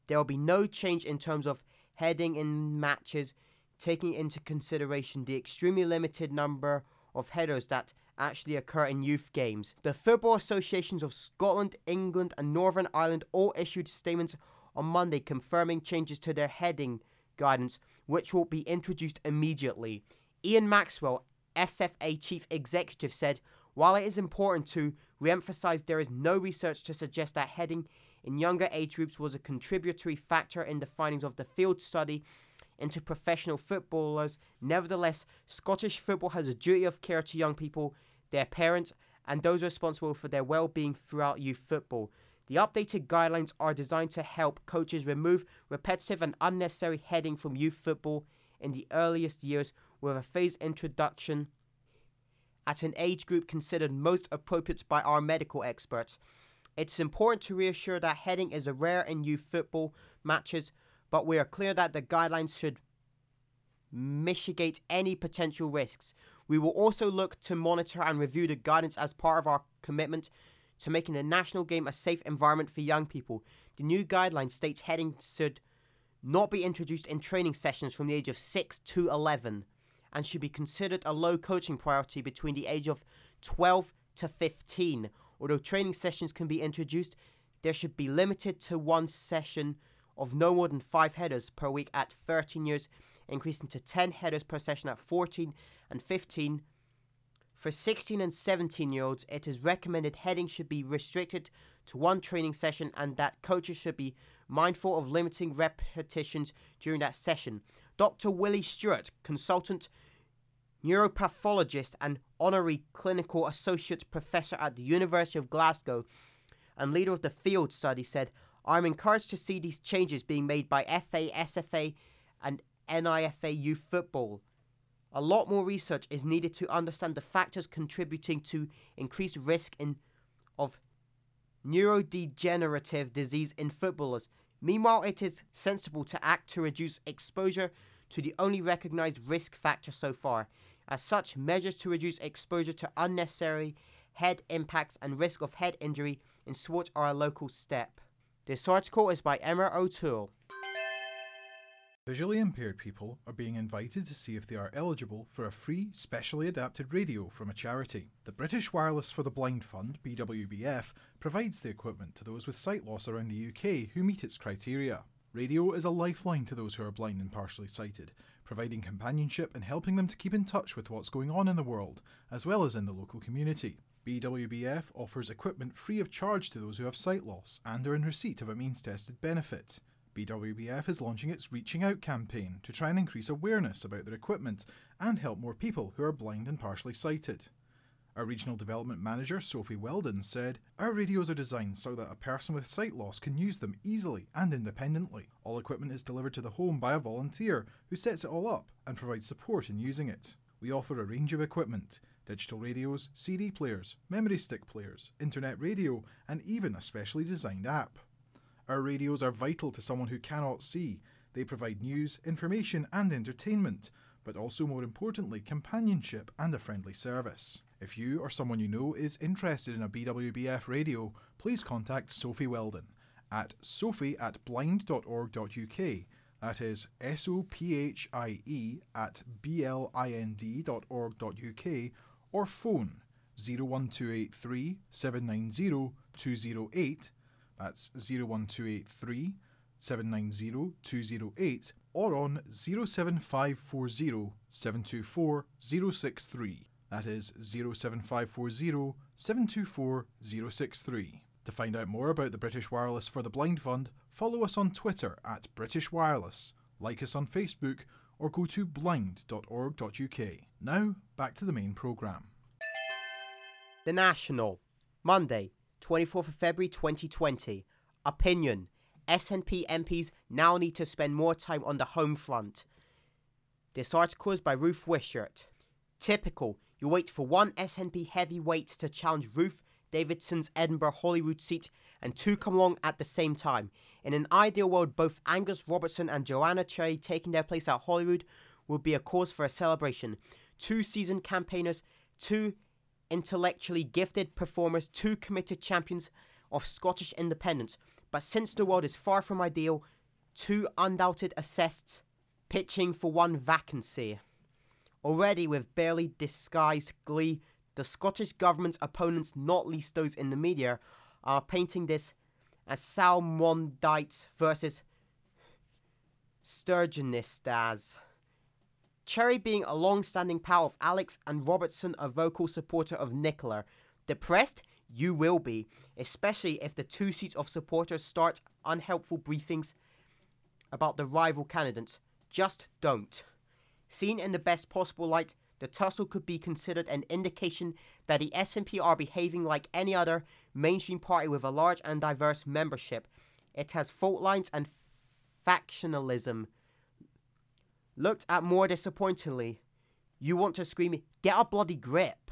There will be no change in terms of heading in matches, taking into consideration the extremely limited number of headers that actually occur in youth games. The football associations of Scotland, England, and Northern Ireland all issued statements on Monday confirming changes to their heading guidance, which will be introduced immediately. Ian Maxwell, SFA chief executive, said while it is important to re emphasize there is no research to suggest that heading in younger age groups was a contributory factor in the findings of the field study into professional footballers, nevertheless, Scottish football has a duty of care to young people, their parents, and those responsible for their well being throughout youth football. The updated guidelines are designed to help coaches remove repetitive and unnecessary heading from youth football in the earliest years with a phased introduction at an age group considered most appropriate by our medical experts. It's important to reassure that heading is a rare in youth football matches, but we are clear that the guidelines should mitigate any potential risks. We will also look to monitor and review the guidance as part of our commitment to making the national game a safe environment for young people. The new guidelines states heading should not be introduced in training sessions from the age of 6 to 11 and should be considered a low coaching priority between the age of 12 to 15. Although training sessions can be introduced, there should be limited to one session of no more than 5 headers per week at 13 years, increasing to 10 headers per session at 14 and 15. For 16 and 17 year olds, it is recommended heading should be restricted to one training session and that coaches should be mindful of limiting repetitions during that session. Dr. Willie Stewart, consultant neuropathologist and honorary clinical associate professor at the University of Glasgow and leader of the field study, said, I'm encouraged to see these changes being made by FA, SFA, and NIFA youth football. A lot more research is needed to understand the factors contributing to increased risk in of neurodegenerative disease in footballers. Meanwhile, it is sensible to act to reduce exposure to the only recognized risk factor so far. As such, measures to reduce exposure to unnecessary head impacts and risk of head injury in sport are a local step. This article is by Emma O'Toole. Visually impaired people are being invited to see if they are eligible for a free, specially adapted radio from a charity. The British Wireless for the Blind Fund, BWBF, provides the equipment to those with sight loss around the UK who meet its criteria. Radio is a lifeline to those who are blind and partially sighted, providing companionship and helping them to keep in touch with what's going on in the world, as well as in the local community. BWBF offers equipment free of charge to those who have sight loss and are in receipt of a means tested benefit. BWBF is launching its Reaching Out campaign to try and increase awareness about their equipment and help more people who are blind and partially sighted. Our regional development manager, Sophie Weldon, said, Our radios are designed so that a person with sight loss can use them easily and independently. All equipment is delivered to the home by a volunteer who sets it all up and provides support in using it. We offer a range of equipment digital radios, CD players, memory stick players, internet radio, and even a specially designed app. Our radios are vital to someone who cannot see. They provide news, information, and entertainment, but also, more importantly, companionship and a friendly service. If you or someone you know is interested in a BWBF radio, please contact Sophie Weldon at sophie at blind.org.uk. That is S O P H I E at B L I N D.org.uk or phone 01283 790 208. That's 01283 790 208 or on 07540 724 063. That is 07540 724 063. To find out more about the British Wireless for the Blind Fund, follow us on Twitter at British Wireless, like us on Facebook, or go to blind.org.uk. Now, back to the main programme. The National, Monday, 24th of February 2020. Opinion SNP MPs now need to spend more time on the home front. This article is by Ruth Wishart. Typical, you wait for one SNP heavyweight to challenge Ruth Davidson's Edinburgh Holyrood seat and two come along at the same time. In an ideal world, both Angus Robertson and Joanna Cherry taking their place at Holyrood would be a cause for a celebration. Two seasoned campaigners, two intellectually gifted performers, two committed champions of Scottish independence. But since the world is far from ideal, two undoubted assists pitching for one vacancy. Already, with barely disguised glee, the Scottish government's opponents, not least those in the media, are painting this as Salmondites versus Sturgeonistas. Cherry being a long standing pal of Alex and Robertson a vocal supporter of Nicola. Depressed? You will be, especially if the two seats of supporters start unhelpful briefings about the rival candidates. Just don't. Seen in the best possible light, the tussle could be considered an indication that the SNP are behaving like any other mainstream party with a large and diverse membership. It has fault lines and factionalism. Looked at more disappointingly, you want to scream, get a bloody grip.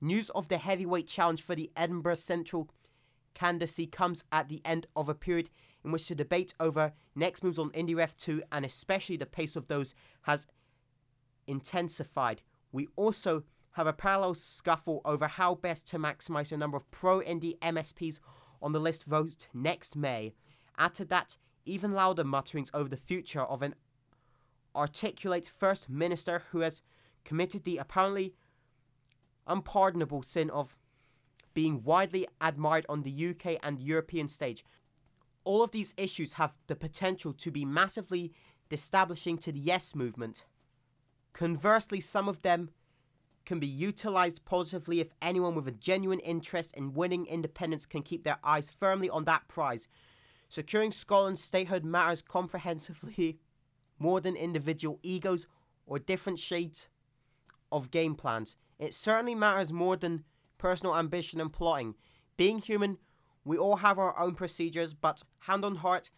News of the heavyweight challenge for the Edinburgh Central candidacy comes at the end of a period in which the debate over next moves on IndyRef 2 and especially the pace of those has intensified. We also have a parallel scuffle over how best to maximize the number of pro Indy MSPs on the list vote next May. Add to that even louder mutterings over the future of an articulate First Minister who has committed the apparently unpardonable sin of being widely admired on the UK and European stage. All of these issues have the potential to be massively destabilizing to the Yes movement. Conversely, some of them can be utilized positively if anyone with a genuine interest in winning independence can keep their eyes firmly on that prize. Securing Scotland's statehood matters comprehensively more than individual egos or different shades of game plans. It certainly matters more than personal ambition and plotting. Being human, we all have our own procedures, but hand on heart,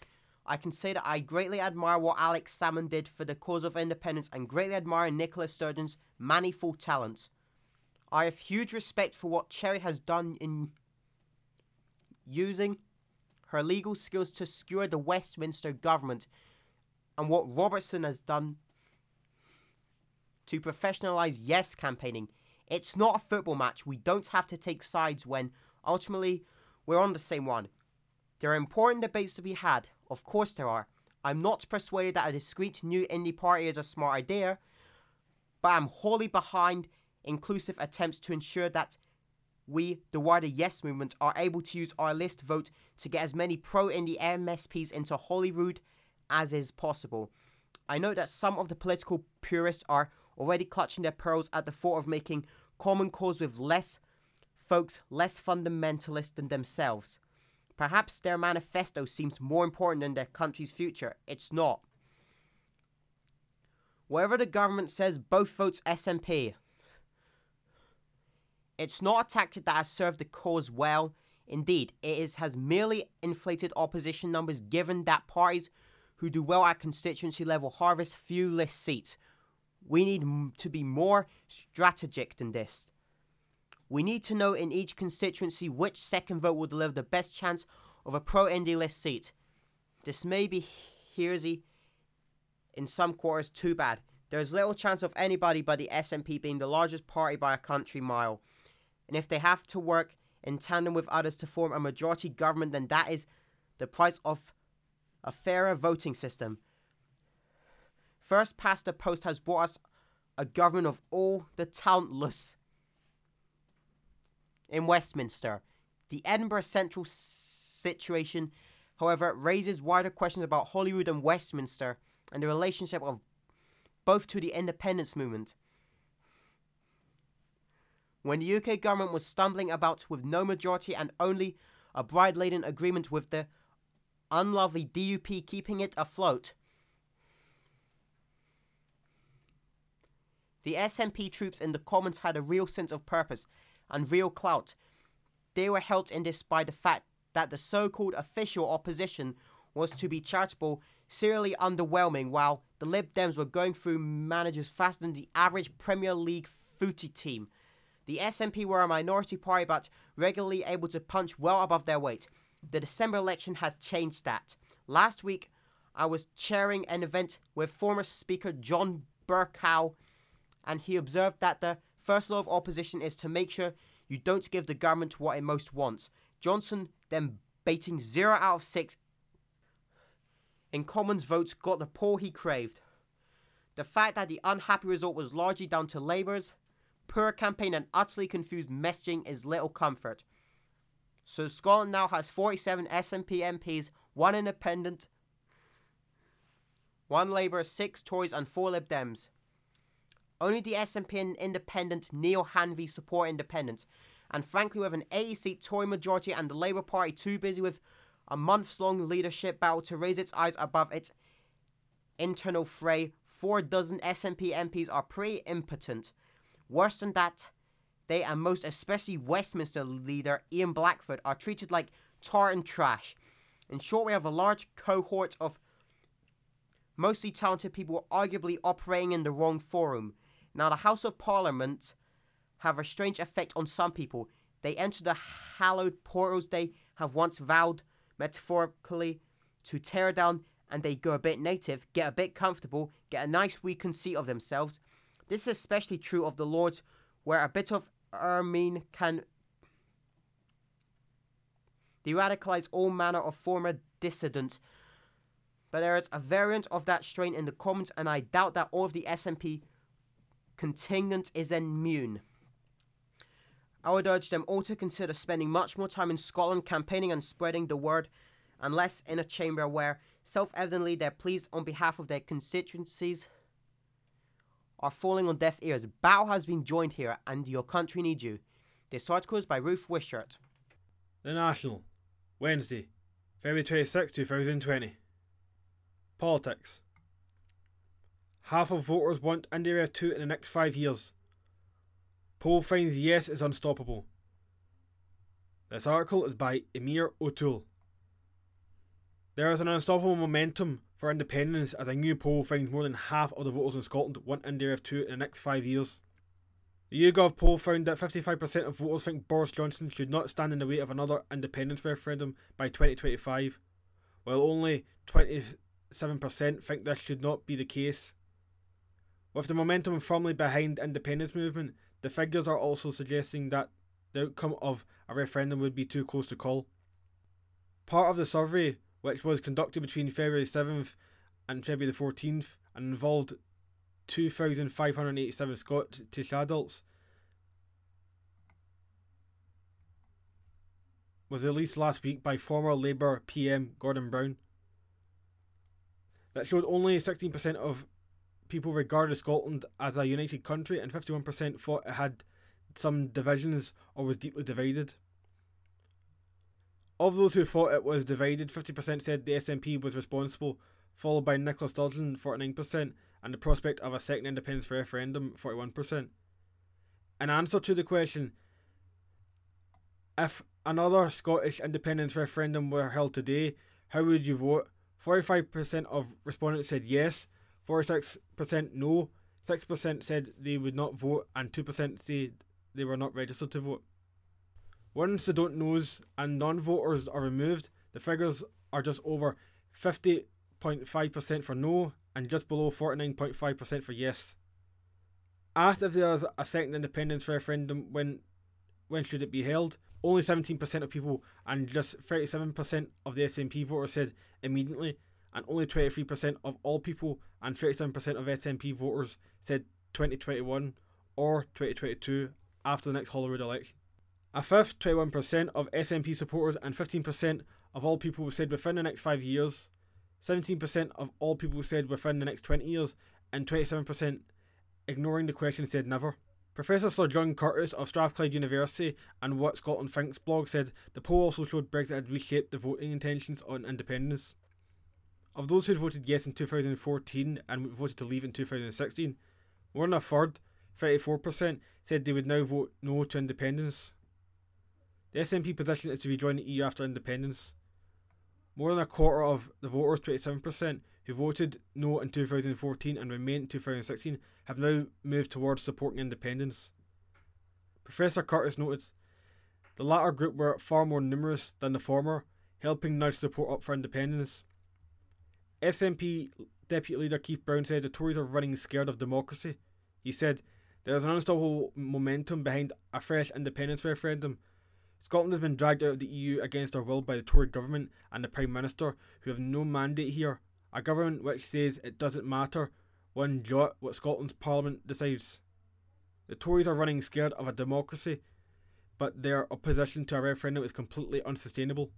I can say that I greatly admire what Alex Salmond did for the cause of independence and greatly admire Nicola Sturgeon's manifold talents. I have huge respect for what Cherry has done in using her legal skills to skewer the Westminster government and what Robertson has done to professionalize yes campaigning. It's not a football match. We don't have to take sides when ultimately we're on the same one. There are important debates to be had. Of course there are. I'm not persuaded that a discreet new indie party is a smart idea, but I'm wholly behind inclusive attempts to ensure that we, the wider Yes movement, are able to use our list vote to get as many pro indie MSPs into Holyrood as is possible. I know that some of the political purists are already clutching their pearls at the thought of making common cause with less folks less fundamentalist than themselves. Perhaps their manifesto seems more important than their country's future. It's not. Whatever the government says, both votes SNP. It's not a tactic that has served the cause well. Indeed, it is, has merely inflated opposition numbers given that parties who do well at constituency level harvest few list seats. We need to be more strategic than this. We need to know in each constituency which second vote will deliver the best chance of a pro Indy list seat. This may be heresy in some quarters too bad. There is little chance of anybody but the SNP being the largest party by a country mile. And if they have to work in tandem with others to form a majority government, then that is the price of a fairer voting system. First past the post has brought us a government of all the talentless in Westminster. The Edinburgh Central situation, however, raises wider questions about Holyrood and Westminster and the relationship of both to the independence movement. When the UK government was stumbling about with no majority and only a bride laden agreement with the unlovely DUP keeping it afloat, the SNP troops in the Commons had a real sense of purpose and real clout. They were helped in this by the fact that the so called official opposition was to be charitable, serially underwhelming, while the Lib Dems were going through managers faster than the average Premier League footy team. The SNP were a minority party but regularly able to punch well above their weight. The December election has changed that. Last week, I was chairing an event with former Speaker John Bercow, and he observed that the first law of opposition is to make sure you don't give the government what it most wants. Johnson then baiting 0 out of 6 in Commons votes got the poll he craved. The fact that the unhappy result was largely down to Labour's poor campaign and utterly confused messaging is little comfort. So Scotland now has 47 SNP MPs, one independent, one Labour, six Tories, and four Lib Dems. Only the SNP and independent Neale Hanvey support independence, and frankly, with an 80 seat Tory majority and the Labour Party too busy with a months long leadership battle to raise its eyes above its internal fray, four dozen SNP MPs are pretty impotent. Worse than that, they and most especially Westminster leader Ian Blackford are treated like tar and trash. In short, we have a large cohort of mostly talented people arguably operating in the wrong forum. Now, the House of Parliament have a strange effect on some people. They enter the hallowed portals they have once vowed, metaphorically, to tear down, and they go a bit native, get a bit comfortable, get a nice wee conceit of themselves. This is especially true of the Lords, where a bit of ermine can de-radicalize all manner of former dissidents. But there is a variant of that strain in the Commons, and I doubt that all of the SNP contingent is immune. I would urge them all to consider spending much more time in Scotland campaigning and spreading the word, and less in a chamber where, self evidently, their pleas on behalf of their constituencies are falling on deaf ears. Bow has been joined here, and your country needs you. This article is by Ruth Wishart. The National, Wednesday, February 26, 2020. Politics. Half of voters want India 2 in the next five years. Poll finds yes is unstoppable. This article is by Emma O'Toole. There is an unstoppable momentum for independence as a new poll finds more than half of the voters in Scotland want IndyRef 2 in the next five years. The YouGov poll found that 55% of voters think Boris Johnson should not stand in the way of another independence referendum by 2025, while only 27% think this should not be the case. With the momentum firmly behind the independence movement, the figures are also suggesting that the outcome of a referendum would be too close to call. Part of the survey, which was conducted between February 7th and February the 14th and involved 2,587 Scottish adults, was released last week by former Labour PM Gordon Brown. That showed only 16% of people regarded Scotland as a united country, and 51% thought it had some divisions or was deeply divided. Of those who thought it was divided, 50% said the SNP was responsible, followed by Nicola Sturgeon, 49%, and the prospect of a second independence referendum, 41%. In answer to the question, if another Scottish independence referendum were held today, how would you vote? 45% of respondents said yes, 46% no, 6% said they would not vote, and 2% said they were not registered to vote. Once the don't knows and non voters are removed, the figures are just over 50.5% for no and just below 49.5% for yes. Asked if there is a second independence referendum, when when should it be held? Only 17% of people and just 37% of the SNP voters said immediately, and only 23% of all people and 37% of SNP voters said 2021 or 2022 after the next Holyrood election. A fifth, 21% of SNP supporters and 15% of all people said within the next five years, 17% of all people said within the next 20 years, and 27% ignoring the question said never. Professor Sir John Curtice of Strathclyde University and What Scotland Thinks blog said the poll also showed Brexit had reshaped the voting intentions on independence. Of those who voted yes in 2014 and voted to leave in 2016, more than a third, 34%, said they would now vote no to independence. The SNP position is to rejoin the EU after independence. More than a quarter of the voters, 27%, who voted no in 2014 and remained in 2016, have now moved towards supporting independence. Professor Curtice noted the latter group were far more numerous than the former, helping nudge support up for independence. SNP Deputy Leader Keith Brown said the Tories are running scared of democracy. He said there is an unstoppable momentum behind a fresh independence referendum. Scotland has been dragged out of the EU against our will by the Tory government and the Prime Minister, who have no mandate here. A government which says it doesn't matter one jot what Scotland's Parliament decides. The Tories are running scared of a democracy, but their opposition to a referendum is completely unsustainable.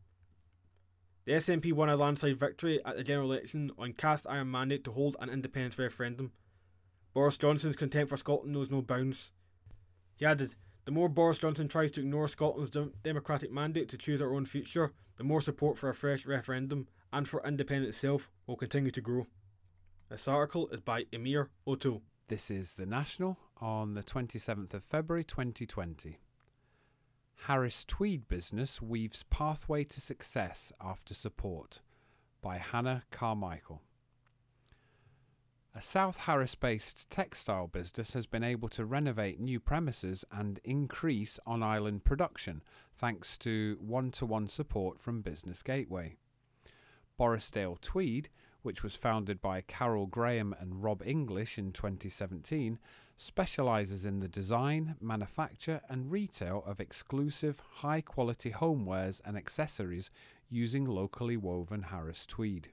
The SNP won a landslide victory at the general election on cast iron mandate to hold an independence referendum. Boris Johnson's contempt for Scotland knows no bounds. He added, The more Boris Johnson tries to ignore Scotland's de- democratic mandate to choose our own future, the more support for a fresh referendum and for independence itself will continue to grow. This article is by Emma O'Toole. This is The National on the 27th of February 2020. Harris Tweed Business weaves pathway to success after support by Hannah Carmichael. A South Harris based textile business has been able to renovate new premises and increase on island production thanks to one to one support from Business Gateway. Borrisdale Tweed, which was founded by Carol Graham and Rob English in 2017, specialises in the design, manufacture, and retail of exclusive, high quality homewares and accessories using locally woven Harris tweed.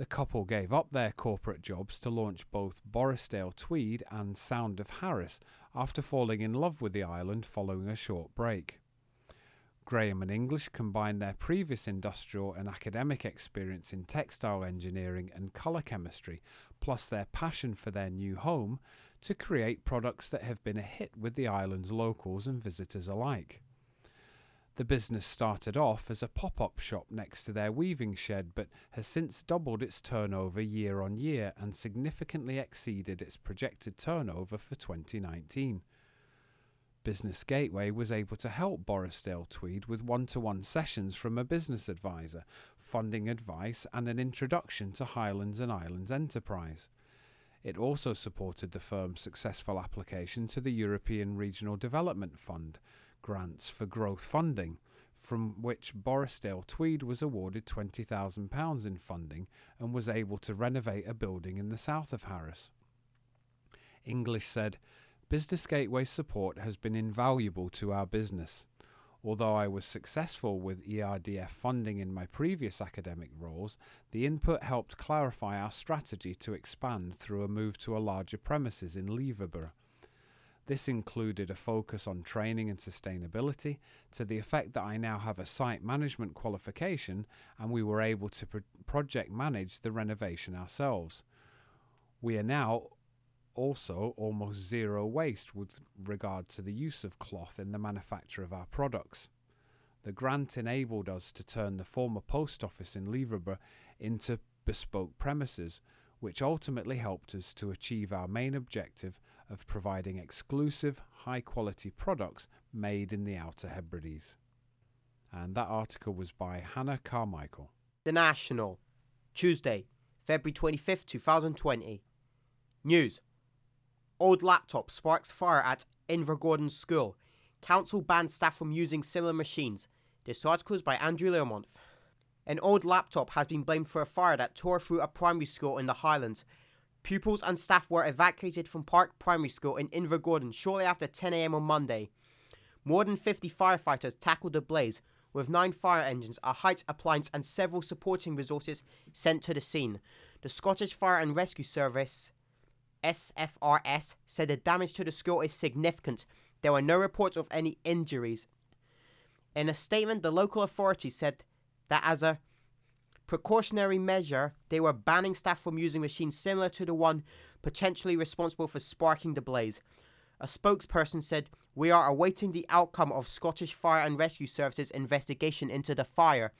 The couple gave up their corporate jobs to launch both Borrisdale Tweed and Sound of Harris after falling in love with the island following a short break. Graham and English combined their previous industrial and academic experience in textile engineering and colour chemistry, plus their passion for their new home, to create products that have been a hit with the island's locals and visitors alike. The business started off as a pop up shop next to their weaving shed, but has since doubled its turnover year on year and significantly exceeded its projected turnover for 2019. Business Gateway was able to help Borrisdale Tweed with one to one sessions from a business advisor, funding advice, and an introduction to Highlands and Islands enterprise. It also supported the firm's successful application to the European Regional Development Fund, grants for growth funding, from which Borrisdale Tweed was awarded £20,000 in funding and was able to renovate a building in the south of Harris. English said, Business Gateway support has been invaluable to our business. Although I was successful with ERDF funding in my previous academic roles, the input helped clarify our strategy to expand through a move to a larger premises in Leverburgh. This included a focus on training and sustainability to the effect that I now have a site management qualification and we were able to pro- project manage the renovation ourselves. We are now also almost zero waste with regard to the use of cloth in the manufacture of our products. The grant enabled us to turn the former post office in Leverburgh into bespoke premises, which ultimately helped us to achieve our main objective of providing exclusive, high quality products made in the Outer Hebrides. And that article was by Hannah Carmichael. The National, Tuesday, February 25th, 2020. News Old laptop sparks fire at Invergordon School. Council bans staff from using similar machines. This article is by Andrew Learmonth. An old laptop has been blamed for a fire that tore through a primary school in the Highlands. Pupils and staff were evacuated from Park Primary School in Invergordon shortly after 10am on Monday. More than 50 firefighters tackled the blaze, with nine fire engines, a height appliance, and several supporting resources sent to the scene. The Scottish Fire and Rescue Service SFRS said the damage to the school is significant. There were no reports of any injuries. In a statement, the local authorities said that as a precautionary measure, they were banning staff from using machines similar to the one potentially responsible for sparking the blaze. A spokesperson said, We are awaiting the outcome of Scottish Fire and Rescue Services investigation into the fire,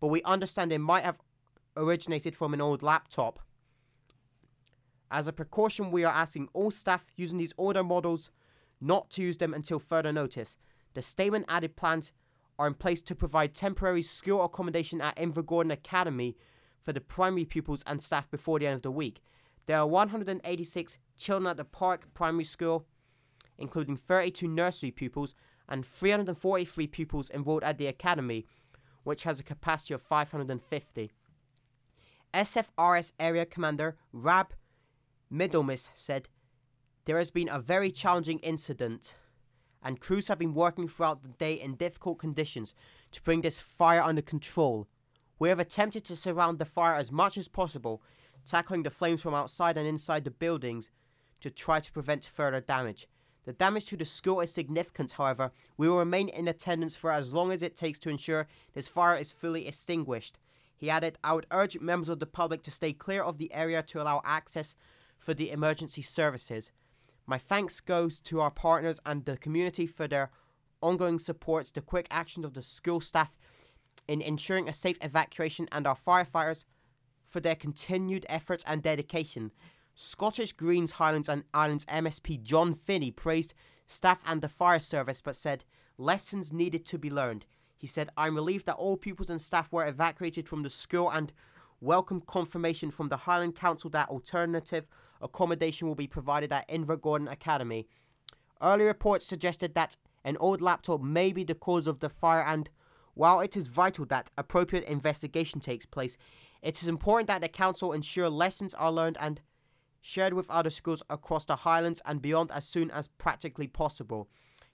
but we understand it might have originated from an old laptop. As a precaution, we are asking all staff using these older models not to use them until further notice. The statement added plans are in place to provide temporary school accommodation at Invergordon Academy for the primary pupils and staff before the end of the week. There are 186 children at the Park Primary School including 32 nursery pupils and 343 pupils enrolled at the academy, which has a capacity of 550. SFRS Area Commander Rab Middlemis said, There has been a very challenging incident, and crews have been working throughout the day in difficult conditions to bring this fire under control. We have attempted to surround the fire as much as possible, tackling the flames from outside and inside the buildings to try to prevent further damage. The damage to the school is significant, however. We will remain in attendance for as long as it takes to ensure this fire is fully extinguished. He added, I would urge members of the public to stay clear of the area to allow access for the emergency services. My thanks goes to our partners and the community for their ongoing support, the quick action of the school staff in ensuring a safe evacuation, and our firefighters for their continued efforts and dedication. Scottish Greens Highlands and Islands MSP John Finnie praised staff and the fire service but said lessons needed to be learned. He said, I'm relieved that all pupils and staff were evacuated from the school and welcome confirmation from the Highland Council that alternative accommodation will be provided at Invergordon Academy. Early reports suggested that an old laptop may be the cause of the fire and while it is vital that appropriate investigation takes place, it is important that the council ensure lessons are learned and shared with other schools across the Highlands and beyond as soon as practically possible.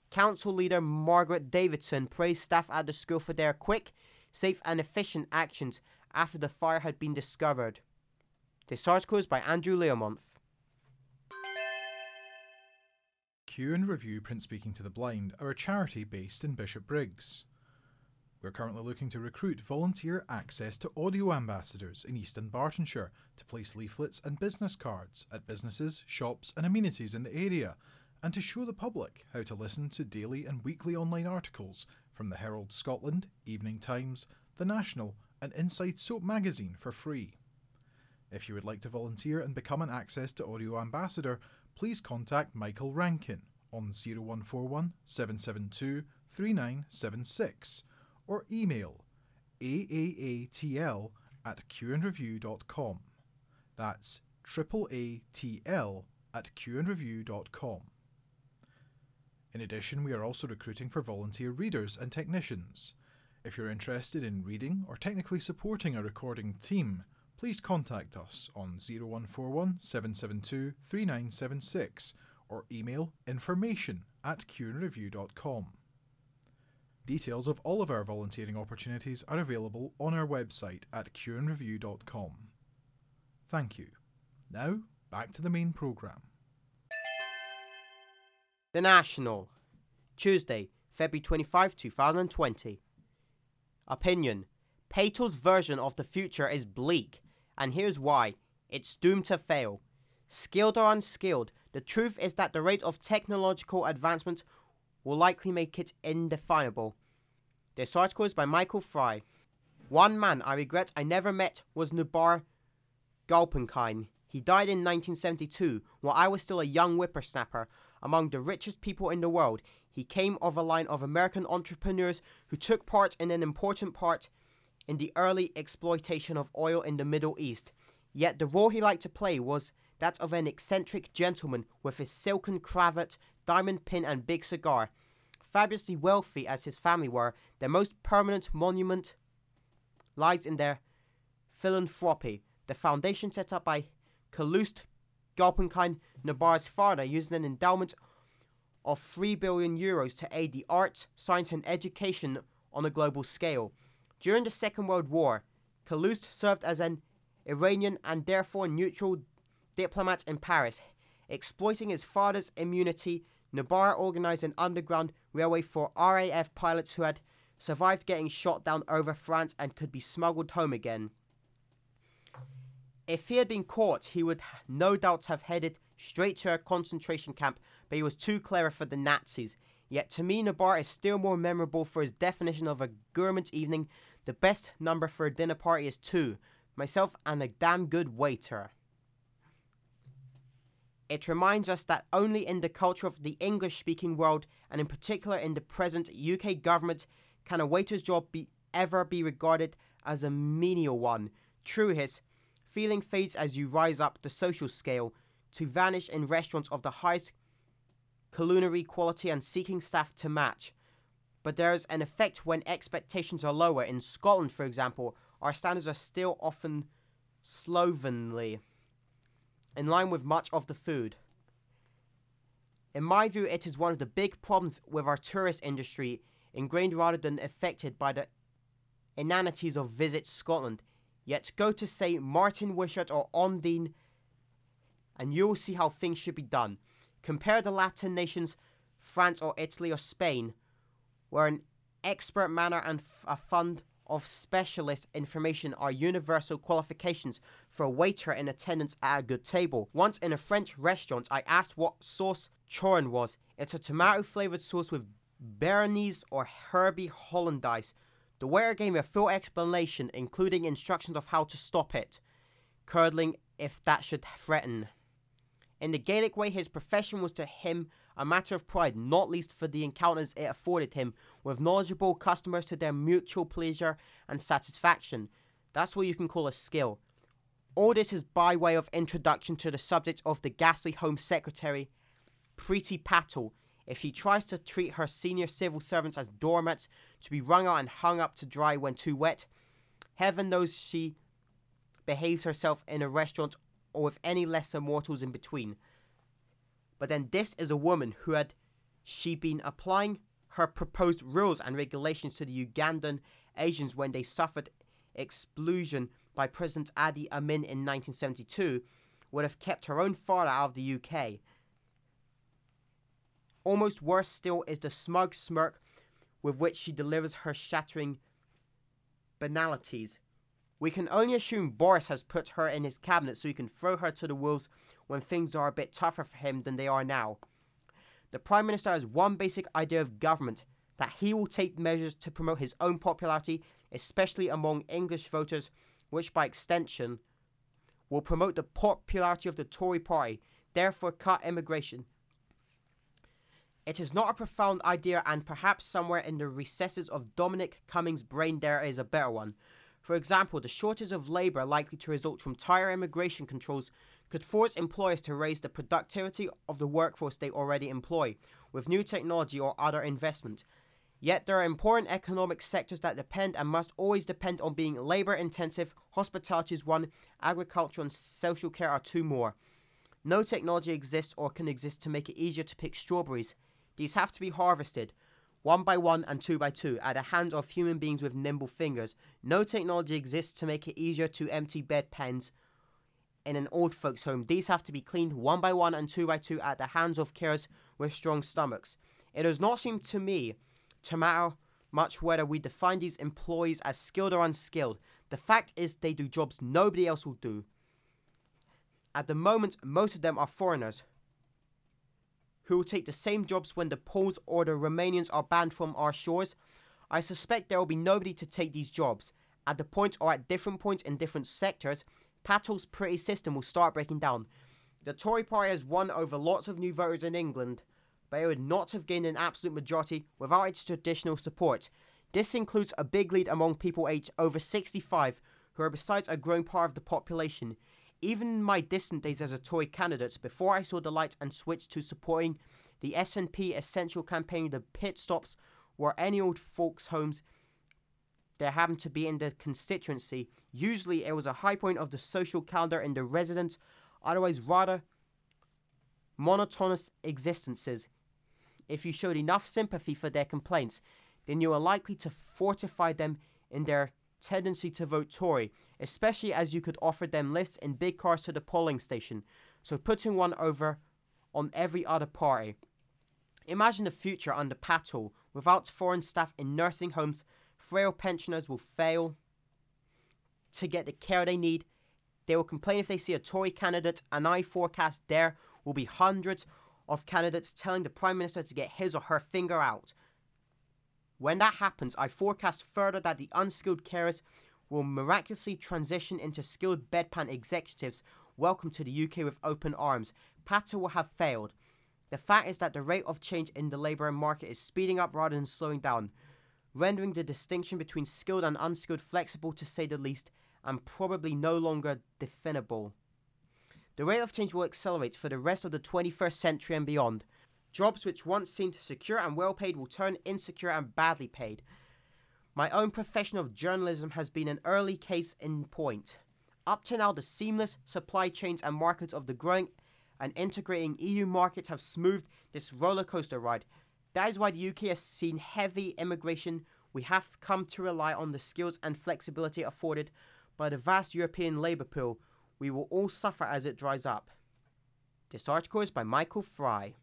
Council leader Margaret Davidson praised staff at the school for their quick, safe, and efficient actions after the fire had been discovered. This article is by Andrew Learmonth. Q and Review Print Speaking to the Blind are a charity based in Bishopbriggs. We're currently looking to recruit volunteer access to audio ambassadors in East Dunbartonshire to place leaflets and business cards at businesses, shops, and amenities in the area, and to show the public how to listen to daily and weekly online articles from the Herald Scotland, Evening Times, The National, and Inside Soap magazine for free. If you would like to volunteer and become an Access to Audio ambassador, please contact Michael Rankin on 0141 772 3976 or email aaatl at qandreview.com. That's triple ATL at qandreview.com. In addition, we are also recruiting for volunteer readers and technicians. If you're interested in reading or technically supporting a recording team, please contact us on 0141 772 3976 or email information at qandreview.com. Details of all of our volunteering opportunities are available on our website at qandreview.com. Thank you. Now, back to the main programme. The National, Tuesday, February 25, 2020. Opinion Patel's version of the future is bleak, and here's why it's doomed to fail. Skilled or unskilled, the truth is that the rate of technological advancement will likely make it indefinable. This article is by Michael Fry. One man I regret I never met was Nubar Gulbenkian. He died in 1972 while I was still a young whippersnapper. Among the richest people in the world, he came of a line of Armenian entrepreneurs who took part in an important part in the early exploitation of oil in the Middle East. Yet the role he liked to play was that of an eccentric gentleman with his silken cravat, diamond pin, and big cigar. Fabulously wealthy as his family were, their most permanent monument lies in their philanthropy, the foundation set up by Calouste Gulbenkian, Nubar's father, using an endowment of 3 billion euros to aid the arts, science, and education on a global scale. During the Second World War, Calouste served as an Iranian and therefore neutral diplomat in Paris. Exploiting his father's immunity, Nubar organized an underground railway for RAF pilots who had survived getting shot down over France and could be smuggled home again. If he had been caught, he would no doubt have headed straight to a concentration camp, but he was too clever for the Nazis. Yet to me, Nubar is still more memorable for his definition of a gourmet evening. The best number for a dinner party is two myself and a damn good waiter. It reminds us that only in the culture of the English speaking world, and in particular in the present UK government, can a waiter's job be ever be regarded as a menial one. True, his feeling fades as you rise up the social scale to vanish in restaurants of the highest culinary quality and seeking staff to match. But there is an effect when expectations are lower. In Scotland, for example, our standards are still often slovenly, in line with much of the food. In my view, it is one of the big problems with our tourist industry, ingrained rather than affected by the inanities of Visit Scotland. Yet go to say Martin Wishart or Ondine, and you will see how things should be done. Compare the Latin nations, France or Italy or Spain, where an expert manner and f- a fund of specialist information are universal qualifications for a waiter in attendance at a good table. Once in a French restaurant, I asked what sauce Choron was. It's a tomato flavored sauce with Béarnaise or herby hollandaise. The waiter gave me a full explanation, including instructions of how to stop it, curdling if that should threaten. In the Gallic way, his profession was to him a matter of pride, not least for the encounters it afforded him with knowledgeable customers to their mutual pleasure and satisfaction. That's what you can call a skill. All this is by way of introduction to the subject of the ghastly Home Secretary, Priti Patel. If she tries to treat her senior civil servants as doormats to be wrung out and hung up to dry when too wet, heaven knows she behaves herself in a restaurant or with any lesser mortals in between. But then this is a woman who had she been applying her proposed rules and regulations to the Ugandan Asians when they suffered expulsion by President Idi Amin in 1972 would have kept her own father out of the UK. Almost worse still is the smug smirk with which she delivers her shattering banalities. We can only assume Boris has put her in his cabinet so he can throw her to the wolves when things are a bit tougher for him than they are now. The Prime Minister has one basic idea of government that he will take measures to promote his own popularity, especially among English voters, which by extension will promote the popularity of the Tory party, therefore cut immigration. It is not a profound idea, and perhaps somewhere in the recesses of Dominic Cummings' brain there is a better one. For example, the shortage of labour likely to result from tighter immigration controls could force employers to raise the productivity of the workforce they already employ with new technology or other investment. Yet there are important economic sectors that depend and must always depend on being labor intensive. Hospitality is one, agriculture and social care are two more. No technology exists or can exist to make it easier to pick strawberries. These have to be harvested one by one and two by two at the hands of human beings with nimble fingers. No technology exists to make it easier to empty bedpans in an old folks' home, these have to be cleaned one by one and two by two at the hands of carers with strong stomachs. It does not seem to me to matter much whether we define these employees as skilled or unskilled. The fact is, they do jobs nobody else will do. At the moment, most of them are foreigners who will take the same jobs when the Poles or the Romanians are banned from our shores. I suspect there will be nobody to take these jobs. At the point or at different points in different sectors, Patel's pretty system will start breaking down. The Tory party has won over lots of new voters in England, but it would not have gained an absolute majority without its traditional support. This includes a big lead among people aged over 65, who are besides a growing part of the population. Even in my distant days as a Tory candidate, before I saw the light and switched to supporting the SNP essential campaign, the pit stops were any old folks' homes there happened to be in the constituency. Usually it was a high point of the social calendar in the residents, otherwise rather monotonous existences. If you showed enough sympathy for their complaints, then you are likely to fortify them in their tendency to vote Tory, especially as you could offer them lifts in big cars to the polling station, so putting one over on every other party. Imagine the future under Patel without foreign staff in nursing homes frail pensioners will fail to get the care they need. They will complain if they see a Tory candidate, and I forecast there will be hundreds of candidates telling the Prime Minister to get his or her finger out. When that happens, I forecast further that the unskilled carers will miraculously transition into skilled bedpan executives welcome to the UK with open arms. Patel will have failed. The fact is that the rate of change in the labour market is speeding up rather than slowing down rendering the distinction between skilled and unskilled flexible to say the least, and probably no longer definable. The rate of change will accelerate for the rest of the 21st century and beyond. Jobs which once seemed secure and well paid will turn insecure and badly paid. My own profession of journalism has been an early case in point. Up to now, the seamless supply chains and markets of the growing and integrating EU markets have smoothed this roller coaster ride. That is why the UK has seen heavy immigration. We have come to rely on the skills and flexibility afforded by the vast European labour pool. We will all suffer as it dries up. This article is by Michael Fry.